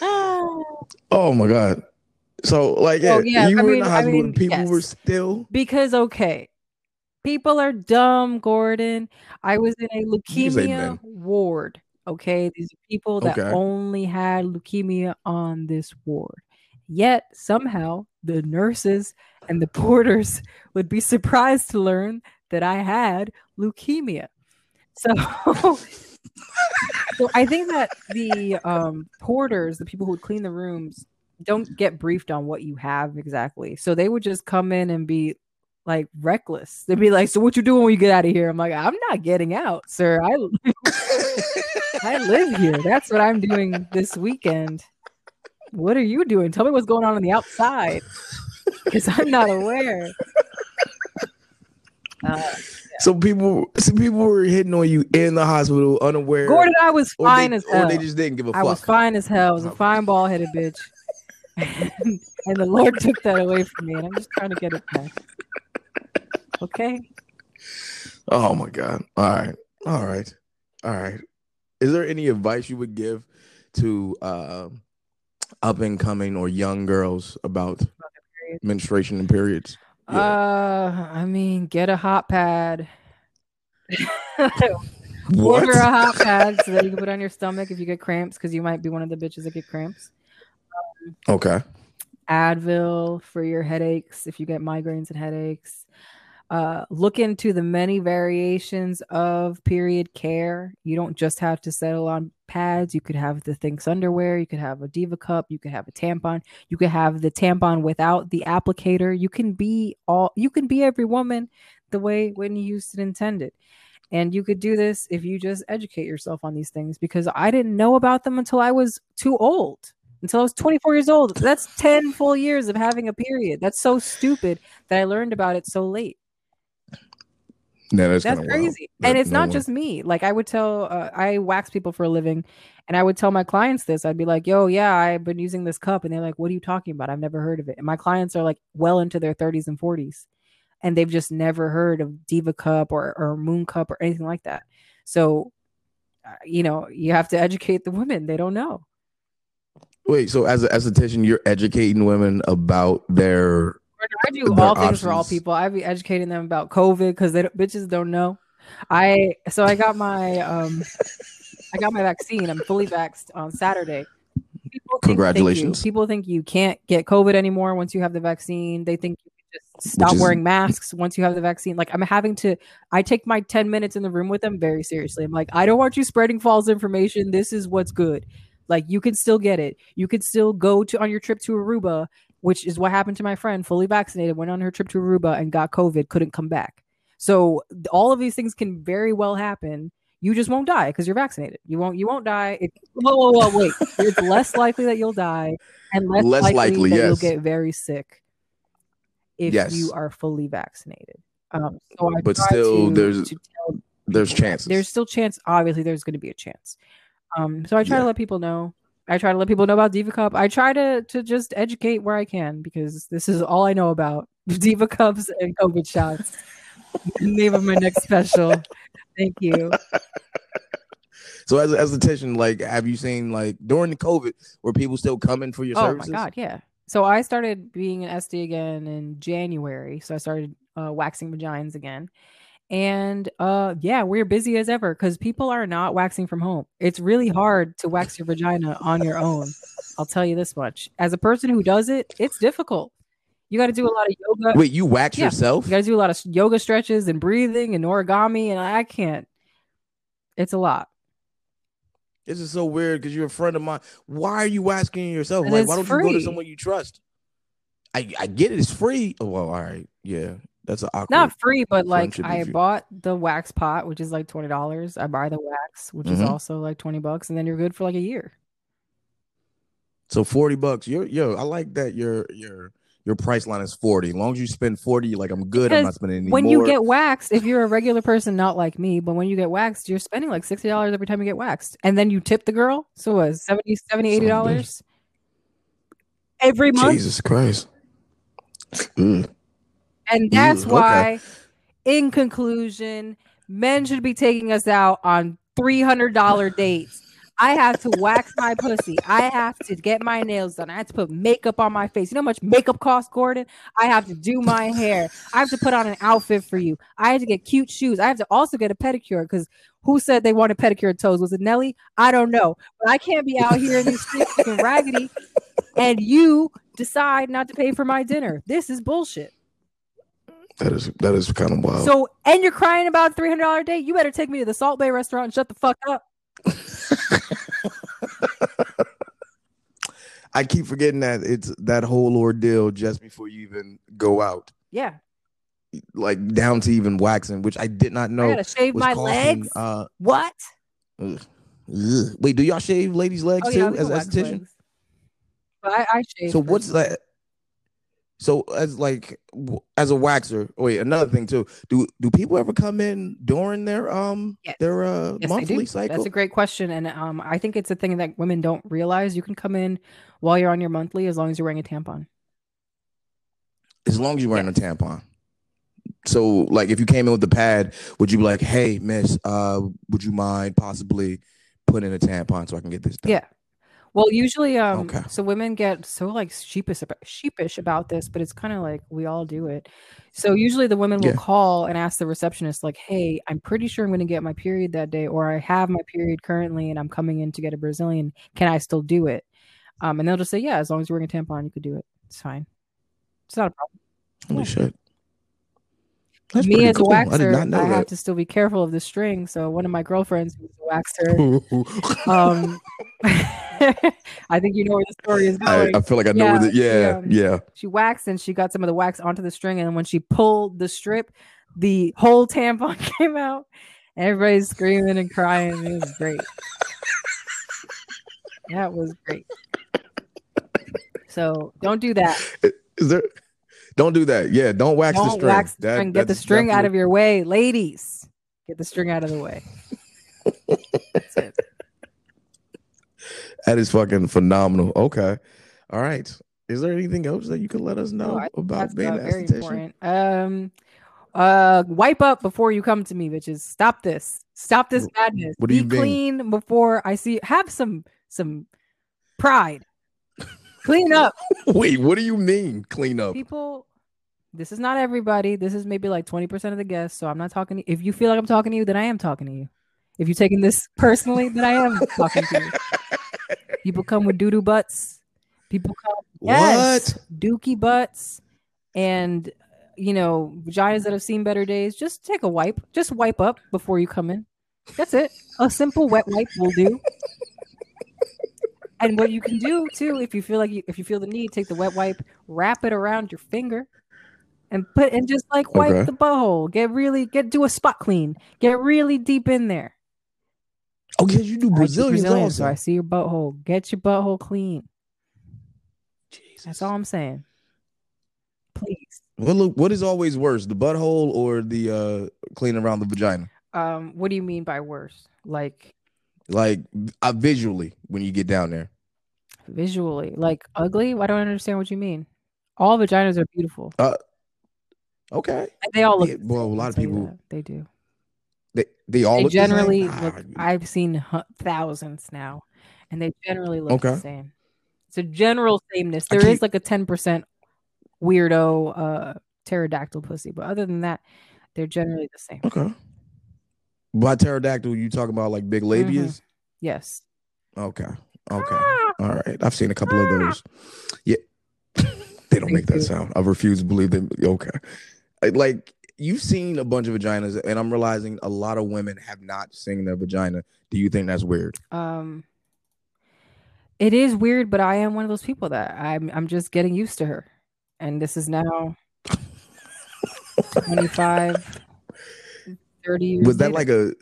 Oh my god. So like yeah, yeah, you I were in mean- the I hospital mean, and people were still because okay, people are dumb, Gordon. I was in a leukemia ward. Okay, these are people that Okay. only had leukemia on this ward. Yet somehow the nurses and the porters would be surprised to learn that I had leukemia. So, so I think that the um, porters, the people who would clean the rooms, don't get briefed on what you have exactly. So they would just come in and be like reckless. They'd be like, "So what you doing when you get out of here?" I'm like, "I'm not getting out, sir. I I live here. That's what I'm doing this weekend. What are you doing? Tell me what's going on on the outside, because I'm not aware." Uh, so people so people were hitting on you in the hospital unaware Gordon, I was fine they, as or hell. they just didn't give a I fuck. I was fine as hell. I was a Oh. fine ball headed bitch. and the Lord took that away from me, and I'm just trying to get it back. Okay. Oh my god. All right. All right. All right. Is there any advice you would give to uh, up and coming or young girls about menstruation and periods? Yeah. Uh, I mean, get a hot pad. what? Order a hot pad so that you can put on your stomach if you get cramps, because you might be one of the bitches that get cramps. Okay. Advil for your headaches if you get migraines and headaches. Uh, look into the many variations of period care. You don't just have to settle on pads. You could have the Thinx underwear. You could have a Diva cup. You could have a tampon. You could have the tampon without the applicator. You can be all. You can be every woman the way Whitney Houston intended. And you could do this if you just educate yourself on these things because I didn't know about them until I was too old. until I was 24 years old. That's 10 full years of having a period. That's so stupid that I learned about it so late. Yeah, that's, That's crazy. wild. and That it's no not one- just me. Like I would tell, uh, I wax people for a living, and I would tell my clients this. I'd be like, "Yo, yeah, I've been using this cup," and they're like, "What are you talking about? I've never heard of it." And my clients are like well into their 30s and 40s, and they've just never heard of Diva Cup or or Moon Cup or anything like that. So, uh, you know, you have to educate the women. They don't know. Wait, so as a esthetician, you're educating women about their I do all things for all people. I be educating them about COVID because they don't- bitches don't know. I so I got my um I got my vaccine. I'm fully vaxxed on Saturday. People think- you. Congratulations. People think you can't get COVID anymore once you have the vaccine. They think you can just stop is- wearing masks once you have the vaccine. Like I'm having to I take my 10 minutes in the room with them very seriously. I'm like, I don't want you spreading false information. This is what's good. Like you can still get it. You could still go to on your trip to Aruba, which is what happened to my friend, fully vaccinated, went on her trip to Aruba and got COVID, couldn't come back. So all of these things can very well happen. You just won't die because you're vaccinated. You won't. You won't die. It, whoa, whoa, whoa, wait. it's less likely that you'll die, and less, Less likely, likely, that you'll get very sick if Yes. you are fully vaccinated. Um, so I But still, to- there's- to there's chances. There's still chance. Obviously, there's going to be a chance. Um, so I try Yeah. to let people know. I try to let people know about Diva Cup. I try to to just educate where I can because this is all I know about Diva Cups and COVID shots. Name of my next special. Thank you. so as as a esthetician, like, have you seen like during the COVID, were people still coming for your service? Oh services? my god, yeah. So I started being an SD again in January. So I started uh, waxing vaginas again. And uh yeah, we're busy as ever because people are not waxing from home. It's really hard to wax your vagina on your own. I'll tell you this much. As a person who does it, it's difficult. You got to do a lot of yoga. Wait, you wax Yeah. yourself? You got to do a lot of yoga stretches and breathing and origami, and I can't. It's a lot. This is so weird because you're a friend of mine. Why are you asking yourself? Like, why don't you go to someone you trust? I I get it. It's free. Oh, well, all right. Yeah, that's an awkward. Not free, but like I bought the wax pot, which is like twenty dollars. I buy the wax, which is Mhm. also like twenty bucks, and then you're good for like a year. So forty bucks. You're yo. I like that. Your your your price line is forty. As long as you spend forty, you're like I'm good. I'm not spending any when more. you get waxed, if you're a regular person, not like me, but when you get waxed, you're spending like sixty dollars every time you get waxed, and then you tip the girl. So what, 70 70 80 Son of a bitch. dollars every month. Jesus Christ. Ugh. And mm, that's okay. why, in conclusion, men should be taking us out on $300 dates. I have to wax my pussy. I have to get my nails done. I have to put makeup on my face. You know how much makeup costs, Gordon? I have to do my hair. I have to put on an outfit for you. I have to get cute shoes. I have to also get a pedicure because who said they wanted pedicure toes? Was it Nelly? I don't know. But I can't be out here in these streets looking raggedy and you decide not to pay for my dinner. This is bullshit. That is that is kind of wild. So, and you're crying about three hundred dollar date. You better take me to the Salt Bae restaurant and shut the fuck up. I keep forgetting that it's that whole ordeal just before you even go out, Yeah, like down to even waxing, which I did not know. I gotta shave my costing, legs. Uh, what? ugh. Ugh. Wait, do y'all shave ladies' legs Oh too we as esthetician? I, I shave. So what's that? So as like as a waxer, wait, another thing too. Do do people ever come in during their um Yes. their uh Yes, monthly cycle? That's a great question, and um, I think it's a thing that women don't realize. You can come in while you're on your monthly as long as you're wearing a tampon. as long as you're wearing a tampon. So like if you came in with the pad, would you be like, hey miss, uh, would you mind possibly putting a tampon so I can get this done? Yeah. Well, usually, um, Okay. so women get so like sheepish about, sheepish about this, but it's kind of like we all do it. So usually the women will Yeah. call and ask the receptionist, like, "Hey, I'm pretty sure I'm going to get my period that day, or I have my period currently, and I'm coming in to get a Brazilian. Can I still do it?" Um, and they'll just say, "Yeah, as long as you're wearing a tampon, you could do it. It's fine. It's not a problem." Holy shit. That's Me as cool. a I waxer, know I, have to still be careful of the string. So one of my girlfriends who's a waxer, um, I think you know where the story is going. I feel like I know Yeah, where the she, yeah, um, yeah. she waxed and she got some of the wax onto the string and then when she pulled the strip the whole tampon came out and everybody's screaming and crying it was great that was great So don't do that. Is there? Don't do that. Yeah, don't wax the Don't string. wax the That- string. Get the string out of your way, ladies. Get the string out of the way. That's it. That is fucking phenomenal. Okay. All right. Is there anything else that you could let us know Oh, about That's being uh, an very esthetician? important. Um, uh, wipe up before you come to me, bitches. Stop this. Stop this madness. what do Be you mean? clean before I see. Have some some pride. Clean up, Wait, what do you mean clean up? people. This is not everybody. This is maybe like twenty percent of the guests. So I'm not talking. To, if you feel like I'm talking to you, then I am talking to you. If you're taking this personally, then I am talking to you. People come with doo doo butts. People come Yes, dookie butts and you know vaginas that have seen better days. Just take a wipe. Just wipe up before you come in. That's it. A simple wet wipe will do. And what you can do too, if you feel like you, if you feel the need, take the wet wipe, wrap it around your finger, and put and just like wipe Okay. the butthole. Get really get do a spot clean. Get really deep in there. Oh, yeah, you do I do Brazilians, Brazilian, also. so I see your butthole. Get your butthole clean. Jesus. That's all I'm saying. Please. Well, look, what is always worse, the butthole or the uh cleaning around the vagina? Um, what do you mean by worse? Like Like uh, visually when you get down there. visually, like ugly? I don't understand what you mean. All vaginas are beautiful. Okay. They all look. Yeah, well, a lot of people- that. They do. They they all They the generally Ah, look. I've seen thousands now, and they generally look the Okay. same. It's a general sameness. There is like a ten percent weirdo uh pterodactyl pussy, but other than that, they're generally the same. Okay. By pterodactyl, you talking about like big Mm-hmm. labias? Yes. Okay. Okay. All right. I've seen a couple of those. Yeah. they don't Me make that too. sound. I refuse to believe them. Okay. Like you've seen a bunch of vaginas, and I'm realizing a lot of women have not seen their vagina. Do you think that's weird? Um, it is weird, but I am one of those people that I'm I'm just getting used to her, and this is now 25, 30 years. Was that later. like a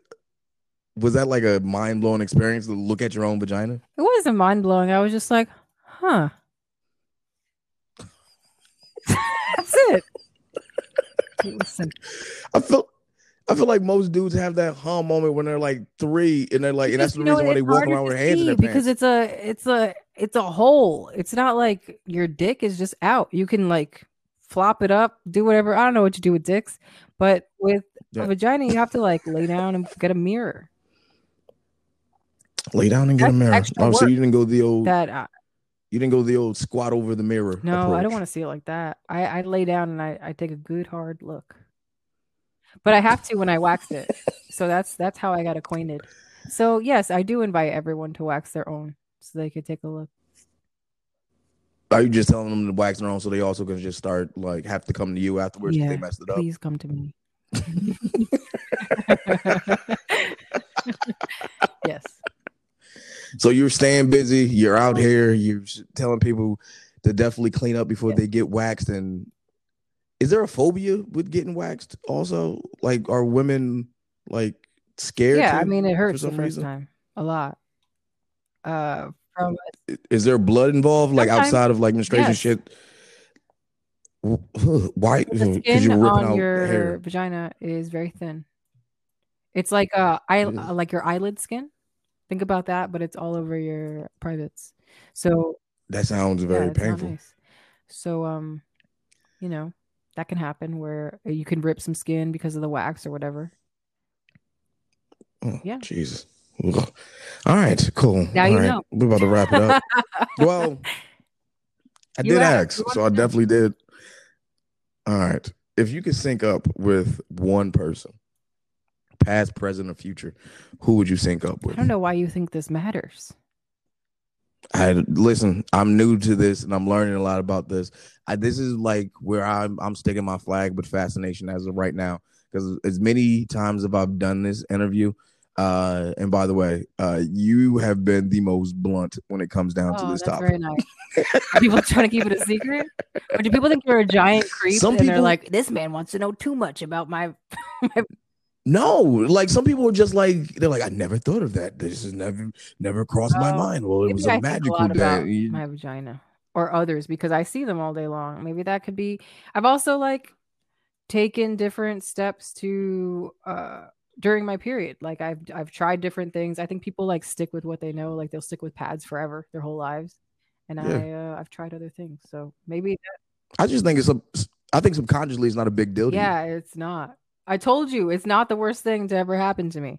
was that like a mind blowing experience to look at your own vagina? It wasn't mind blowing. I was just like, huh. That's it. Listen, I feel I feel like most dudes have that hum moment when they're like three and they're like, and that's the reason why they walk around with their hands in their because pants. it's a it's a it's a hole. It's not like your dick is just out. You can like flop it up, do whatever. I don't know what you do with dicks, but with Yeah. a vagina, you have to like lay down and get a mirror. Lay down and get a mirror. Oh, so you didn't go the old That uh, you didn't go the old squat over the mirror. no, I don't want to see it like that. I I lay down and I I take a good hard look, but I have to when I wax it. so that's that's how I got acquainted. So yes, I do invite everyone to wax their own so they could take a look. Are you just telling them to wax their own so they also can just start like have to come to you afterwards if they messed it up? Please come to me. yes. So you're staying busy. You're out here. You're telling people to definitely clean up before Yeah. they get waxed. And is there a phobia with getting waxed? Also, like, are women like scared? Yeah, I mean it hurts the some first reason? time a lot. Uh, from Is there blood involved, like Sometimes, outside of like menstruation yes. shit? Why? the Because skin you're ripping on out your hair. vagina is very thin. It's like uh, eye, uh, like your eyelid skin. Think about that, but it's all over your privates. So That sounds yeah, very not painful. nice. So um, you know, that can happen where you can rip some skin because of the wax or whatever. Oh, Yeah. Jesus. Ugh. All right, cool. Now All you right, know. We're about to wrap it up. well, I You did ask, so I definitely did. All right. If you could sync up with one person, past, present, or future, who would you sync up with? I don't know why you think this matters. I listen. I'm new to this, and I'm learning a lot about this. I, this is like where I'm. I'm sticking my flag with fascination as of right now, because as many times as I've done this interview, uh, and by the way, uh, you have been the most blunt when it comes down to Oh, this that's topic. very nice. Are people trying to keep it a secret? Or do people think you're a giant creep Some and they're people- like, this man wants to know too much about my No, like some people are just like they're like, I never thought of that. This has never never crossed my Oh, mind. Well, it was I a think magical lot day. my vagina. or others because I see them all day long. Maybe that could be. I've also like taken different steps to uh during my period. Like I've I've tried different things. I think people like stick with what they know. Like they'll stick with pads forever, their whole lives. And Yeah. I uh, I've tried other things. So maybe I just think it's a. I think subconsciously it's not a big deal. To you. yeah, it's not. I told you it's not the worst thing to ever happen to me.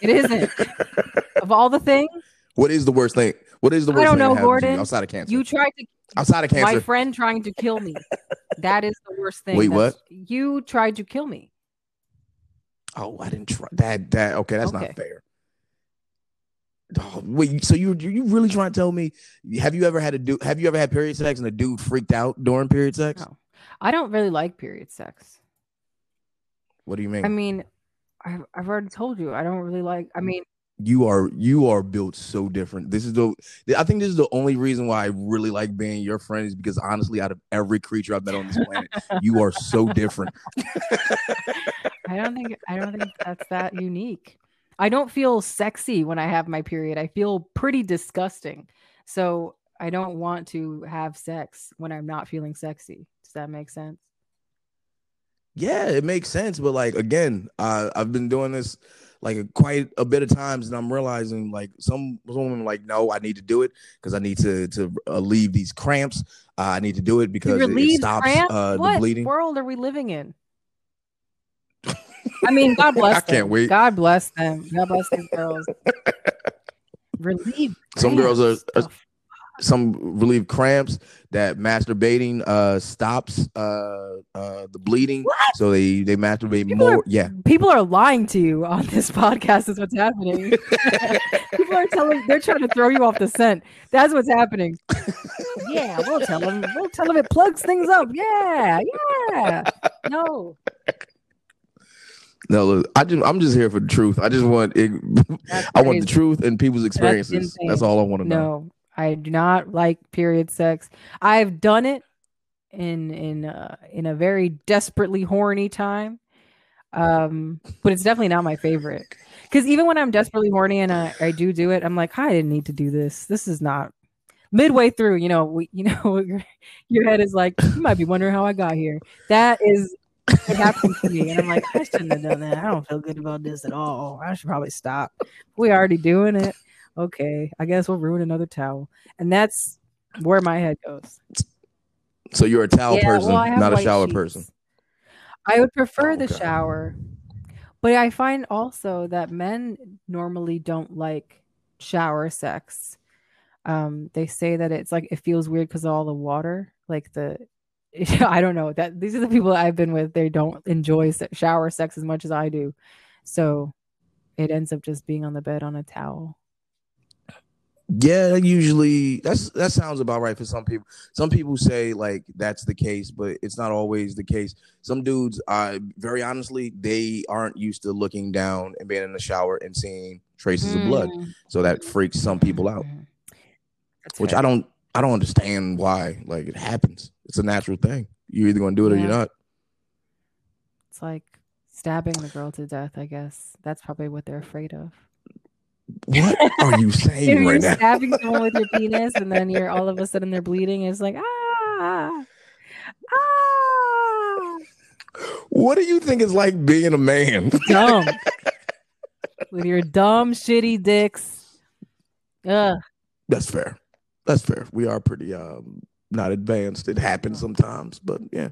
It isn't. of all the things What is the worst thing? What is the worst I don't thing know, Gordon. outside of cancer? you tried to outside of cancer. my friend trying to kill me. That is the worst thing. Wait, That's- You tried to kill me. oh, I didn't try that. That okay. That's Okay. not fair. Oh, wait, so you you really trying to tell me? Have you ever had a dude? Have you ever had period sex and a dude freaked out during period sex? No. I don't really like period sex. What do you mean? I mean, I've, I've already told you I don't really like. I mean, you are you are built so different. This is the I think this is the only reason why I really like being your friend is because honestly, out of every creature I've met on this planet, you are so different. I don't think I don't think that's that unique. I don't feel sexy when I have my period. I feel pretty disgusting. So I don't want to have sex when I'm not feeling sexy. Does that make sense? Yeah, it makes sense, but like again, uh, I've been doing this like quite a bit of times, and I'm realizing like some some women are like, no, I need to do it because I need to to uh, leave these cramps. Uh, I need to do it because it, it stops cramps? uh, the what bleeding. world are we living in? I mean, God bless I them. can't wait. God bless them. God bless these girls. Relieve. Some girls are- are- Some relieve cramps that masturbating uh stops uh uh the bleeding, so they they masturbate People are- more. Yeah, People are lying to you on this podcast. Is what's happening. People are telling. They're trying to throw you off the scent. That's what's happening. Yeah, we'll tell them. We'll tell them it plugs things up. Yeah, yeah. No, no, look, I just I'm just here for the truth. I just want it, I want the truth and people's experiences. insane. That's all I want to know. No, I do not like period sex. I've done it in in uh, in a very desperately horny time, um, but it's definitely not my favorite. Because even when I'm desperately horny and I, I do do it, I'm like, I didn't need to do this. This is not. Midway through, you know, we, you know, your, head is like, you might be wondering how I got here. That is what happened to me, and I'm like, I shouldn't have done that. I don't feel good about this at all. I should probably stop. We already doing it okay, I guess we'll ruin another towel. And that's where my head goes. So you're a towel Yeah, person, well, not a shower sheets. person. I would prefer Oh, the shower. But I find also that men normally don't like shower sex. Um, they say that it's like it feels weird because of all the water. Like the I don't know that these are the people I've been with. They don't enjoy shower sex as much as I do. So it ends up just being on the bed on a towel. Yeah, usually that's that sounds about right for some people. Some people say like that's the case, but it's not always the case. Some dudes, uh, very honestly, they aren't used to looking down and being in the shower and seeing traces of blood, Mm. so that freaks some people out. That's Which fair. I don't, I don't understand why. Like it happens. It's a natural thing. You're either gonna do it or you're not. It's like stabbing the girl to death, I guess. That's probably what they're afraid of. What are you If saying you're right now? stabbing someone with your penis and then you're all of a sudden they're bleeding, it's like, ah, ah, What do you think it's like being a man? dumb. with your dumb, shitty dicks. Ugh. That's fair. That's fair. We are pretty um not advanced. It happens sometimes, but yeah.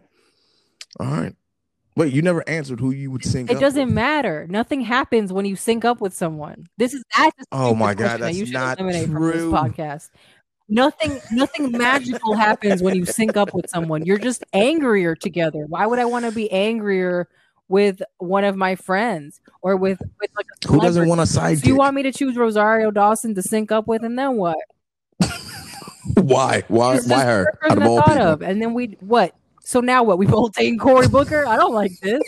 All right. Wait, you never answered who you would sync It doesn't with. matter. Nothing happens when you sync up with someone. This is that's Oh my God, that that's you not true. podcast. Nothing, nothing magical happens when you sync up with someone. You're just angrier together. Why would I want to be angrier with one of my friends or with with like a Who doesn't want a sidekick? So you want me to choose Rosario Dawson to sync up with, and then what? why? Why? Why her? Out of all people. of, and then we what? So now what? We both taking Cory Booker? I don't like this.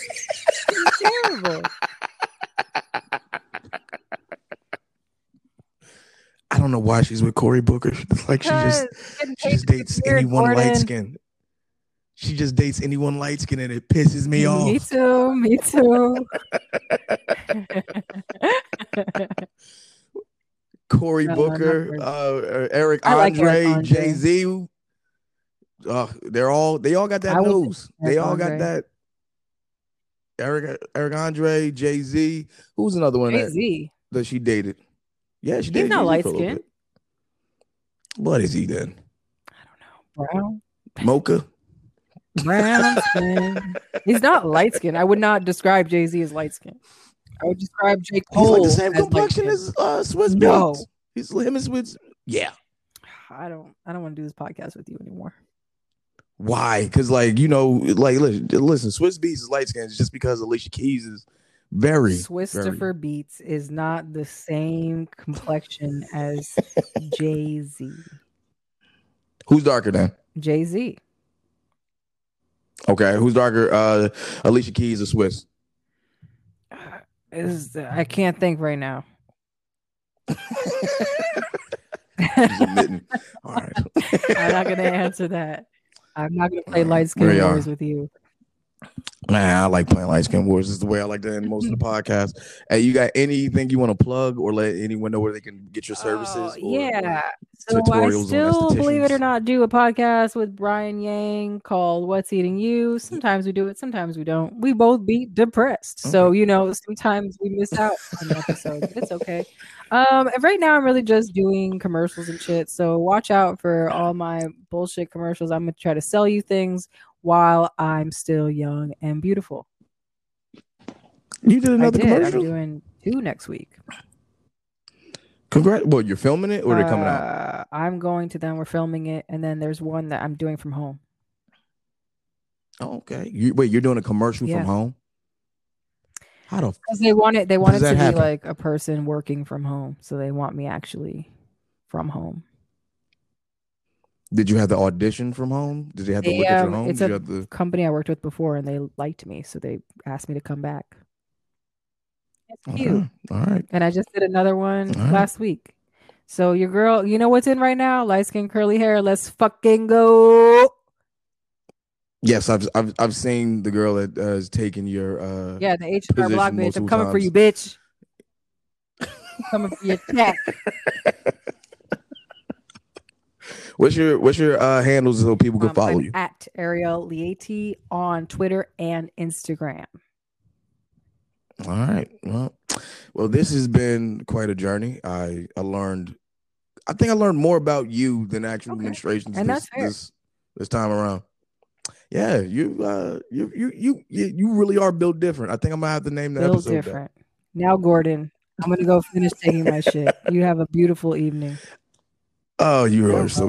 It's terrible. I don't know why she's with Cory Booker. Like she just she just dates anyone light skin. She just dates anyone light skin and it pisses me off. Me too. Me too. Cory Booker, uh, Eric I like Andre, Andre. Jay Z. Uh, they're all they all got that I nose. They all got that. Eric Eric Andre, Jay Z. Who's another one Jay that, she dated? Yeah, she He's dated not light for What is he then? I don't know. Brown. Mocha? Brown skin. He's not light skinned. I would not describe Jay Z as light skinned. I would describe J. He's like the same as complexion as uh, Swizz No. Beatz. He's him and Swizz. Yeah. I don't. I don't want to do this podcast with you anymore. Why? Because like you know, like listen, listen Swizz Beatz is light skinned just because Alicia Keys is very Swistifer Beats is not the same complexion as Jay Z. Who's darker then? Jay Z. Okay, who's darker? Uh, Alicia Keys or Swizz? Is I can't think right now. All right. I'm not gonna answer that. I'm not gonna play light skin there you are. wars with you. Man, I like playing light skin wars. Is the way I like to end most of the podcast. Hey, you got anything you want to plug or let anyone know where they can get your oh, services? Oh, or- yeah. So I still, believe it or not, do a podcast with Brian Yang called "What's Eating You." Sometimes we do it, sometimes we don't. We both be depressed, so you know sometimes we miss out on episodes. But it's okay. Um, and right now I'm really just doing commercials and shit. So watch out for all my bullshit commercials. I'm gonna try to sell you things while I'm still young and beautiful. You did I another did. I'm commercial? doing two next week. Congrats. Well, you're filming it or they're coming out? Uh, I'm going to them. We're filming it, and then there's one that I'm doing from home. Oh, okay. You, wait, you're doing a commercial Yeah. from home? How the Because they want it. They want it to that be like a person working from home, so they want me actually from home. did you have the audition from home? Did they have to They, look at your home? it's Did a you have to... company I worked with before, and they liked me, so they asked me to come back. It's cute. Okay. All right. And I just did another one All right. last week. So your girl, you know what's in right now? Light skin, curly hair. Let's fucking go. Yes, I've I've I've seen the girl that uh, is taking your uh Yeah, the H&R Block bitch. I'm coming for you, bitch. coming for your check. What's your what's your uh handles so people can Um, follow I'm you? at Ariel Lieti on Twitter and Instagram. All right. Well, well, this has been quite a journey. I I learned, I think I learned more about you than actual Okay. administrations And this, this this time around. Yeah, you uh you you you you you really are built different. I think I'm gonna have to name the Bill episode. that. different. Now, Gordon, I'm gonna go finish taking my shit. You have a beautiful evening. Oh, you are so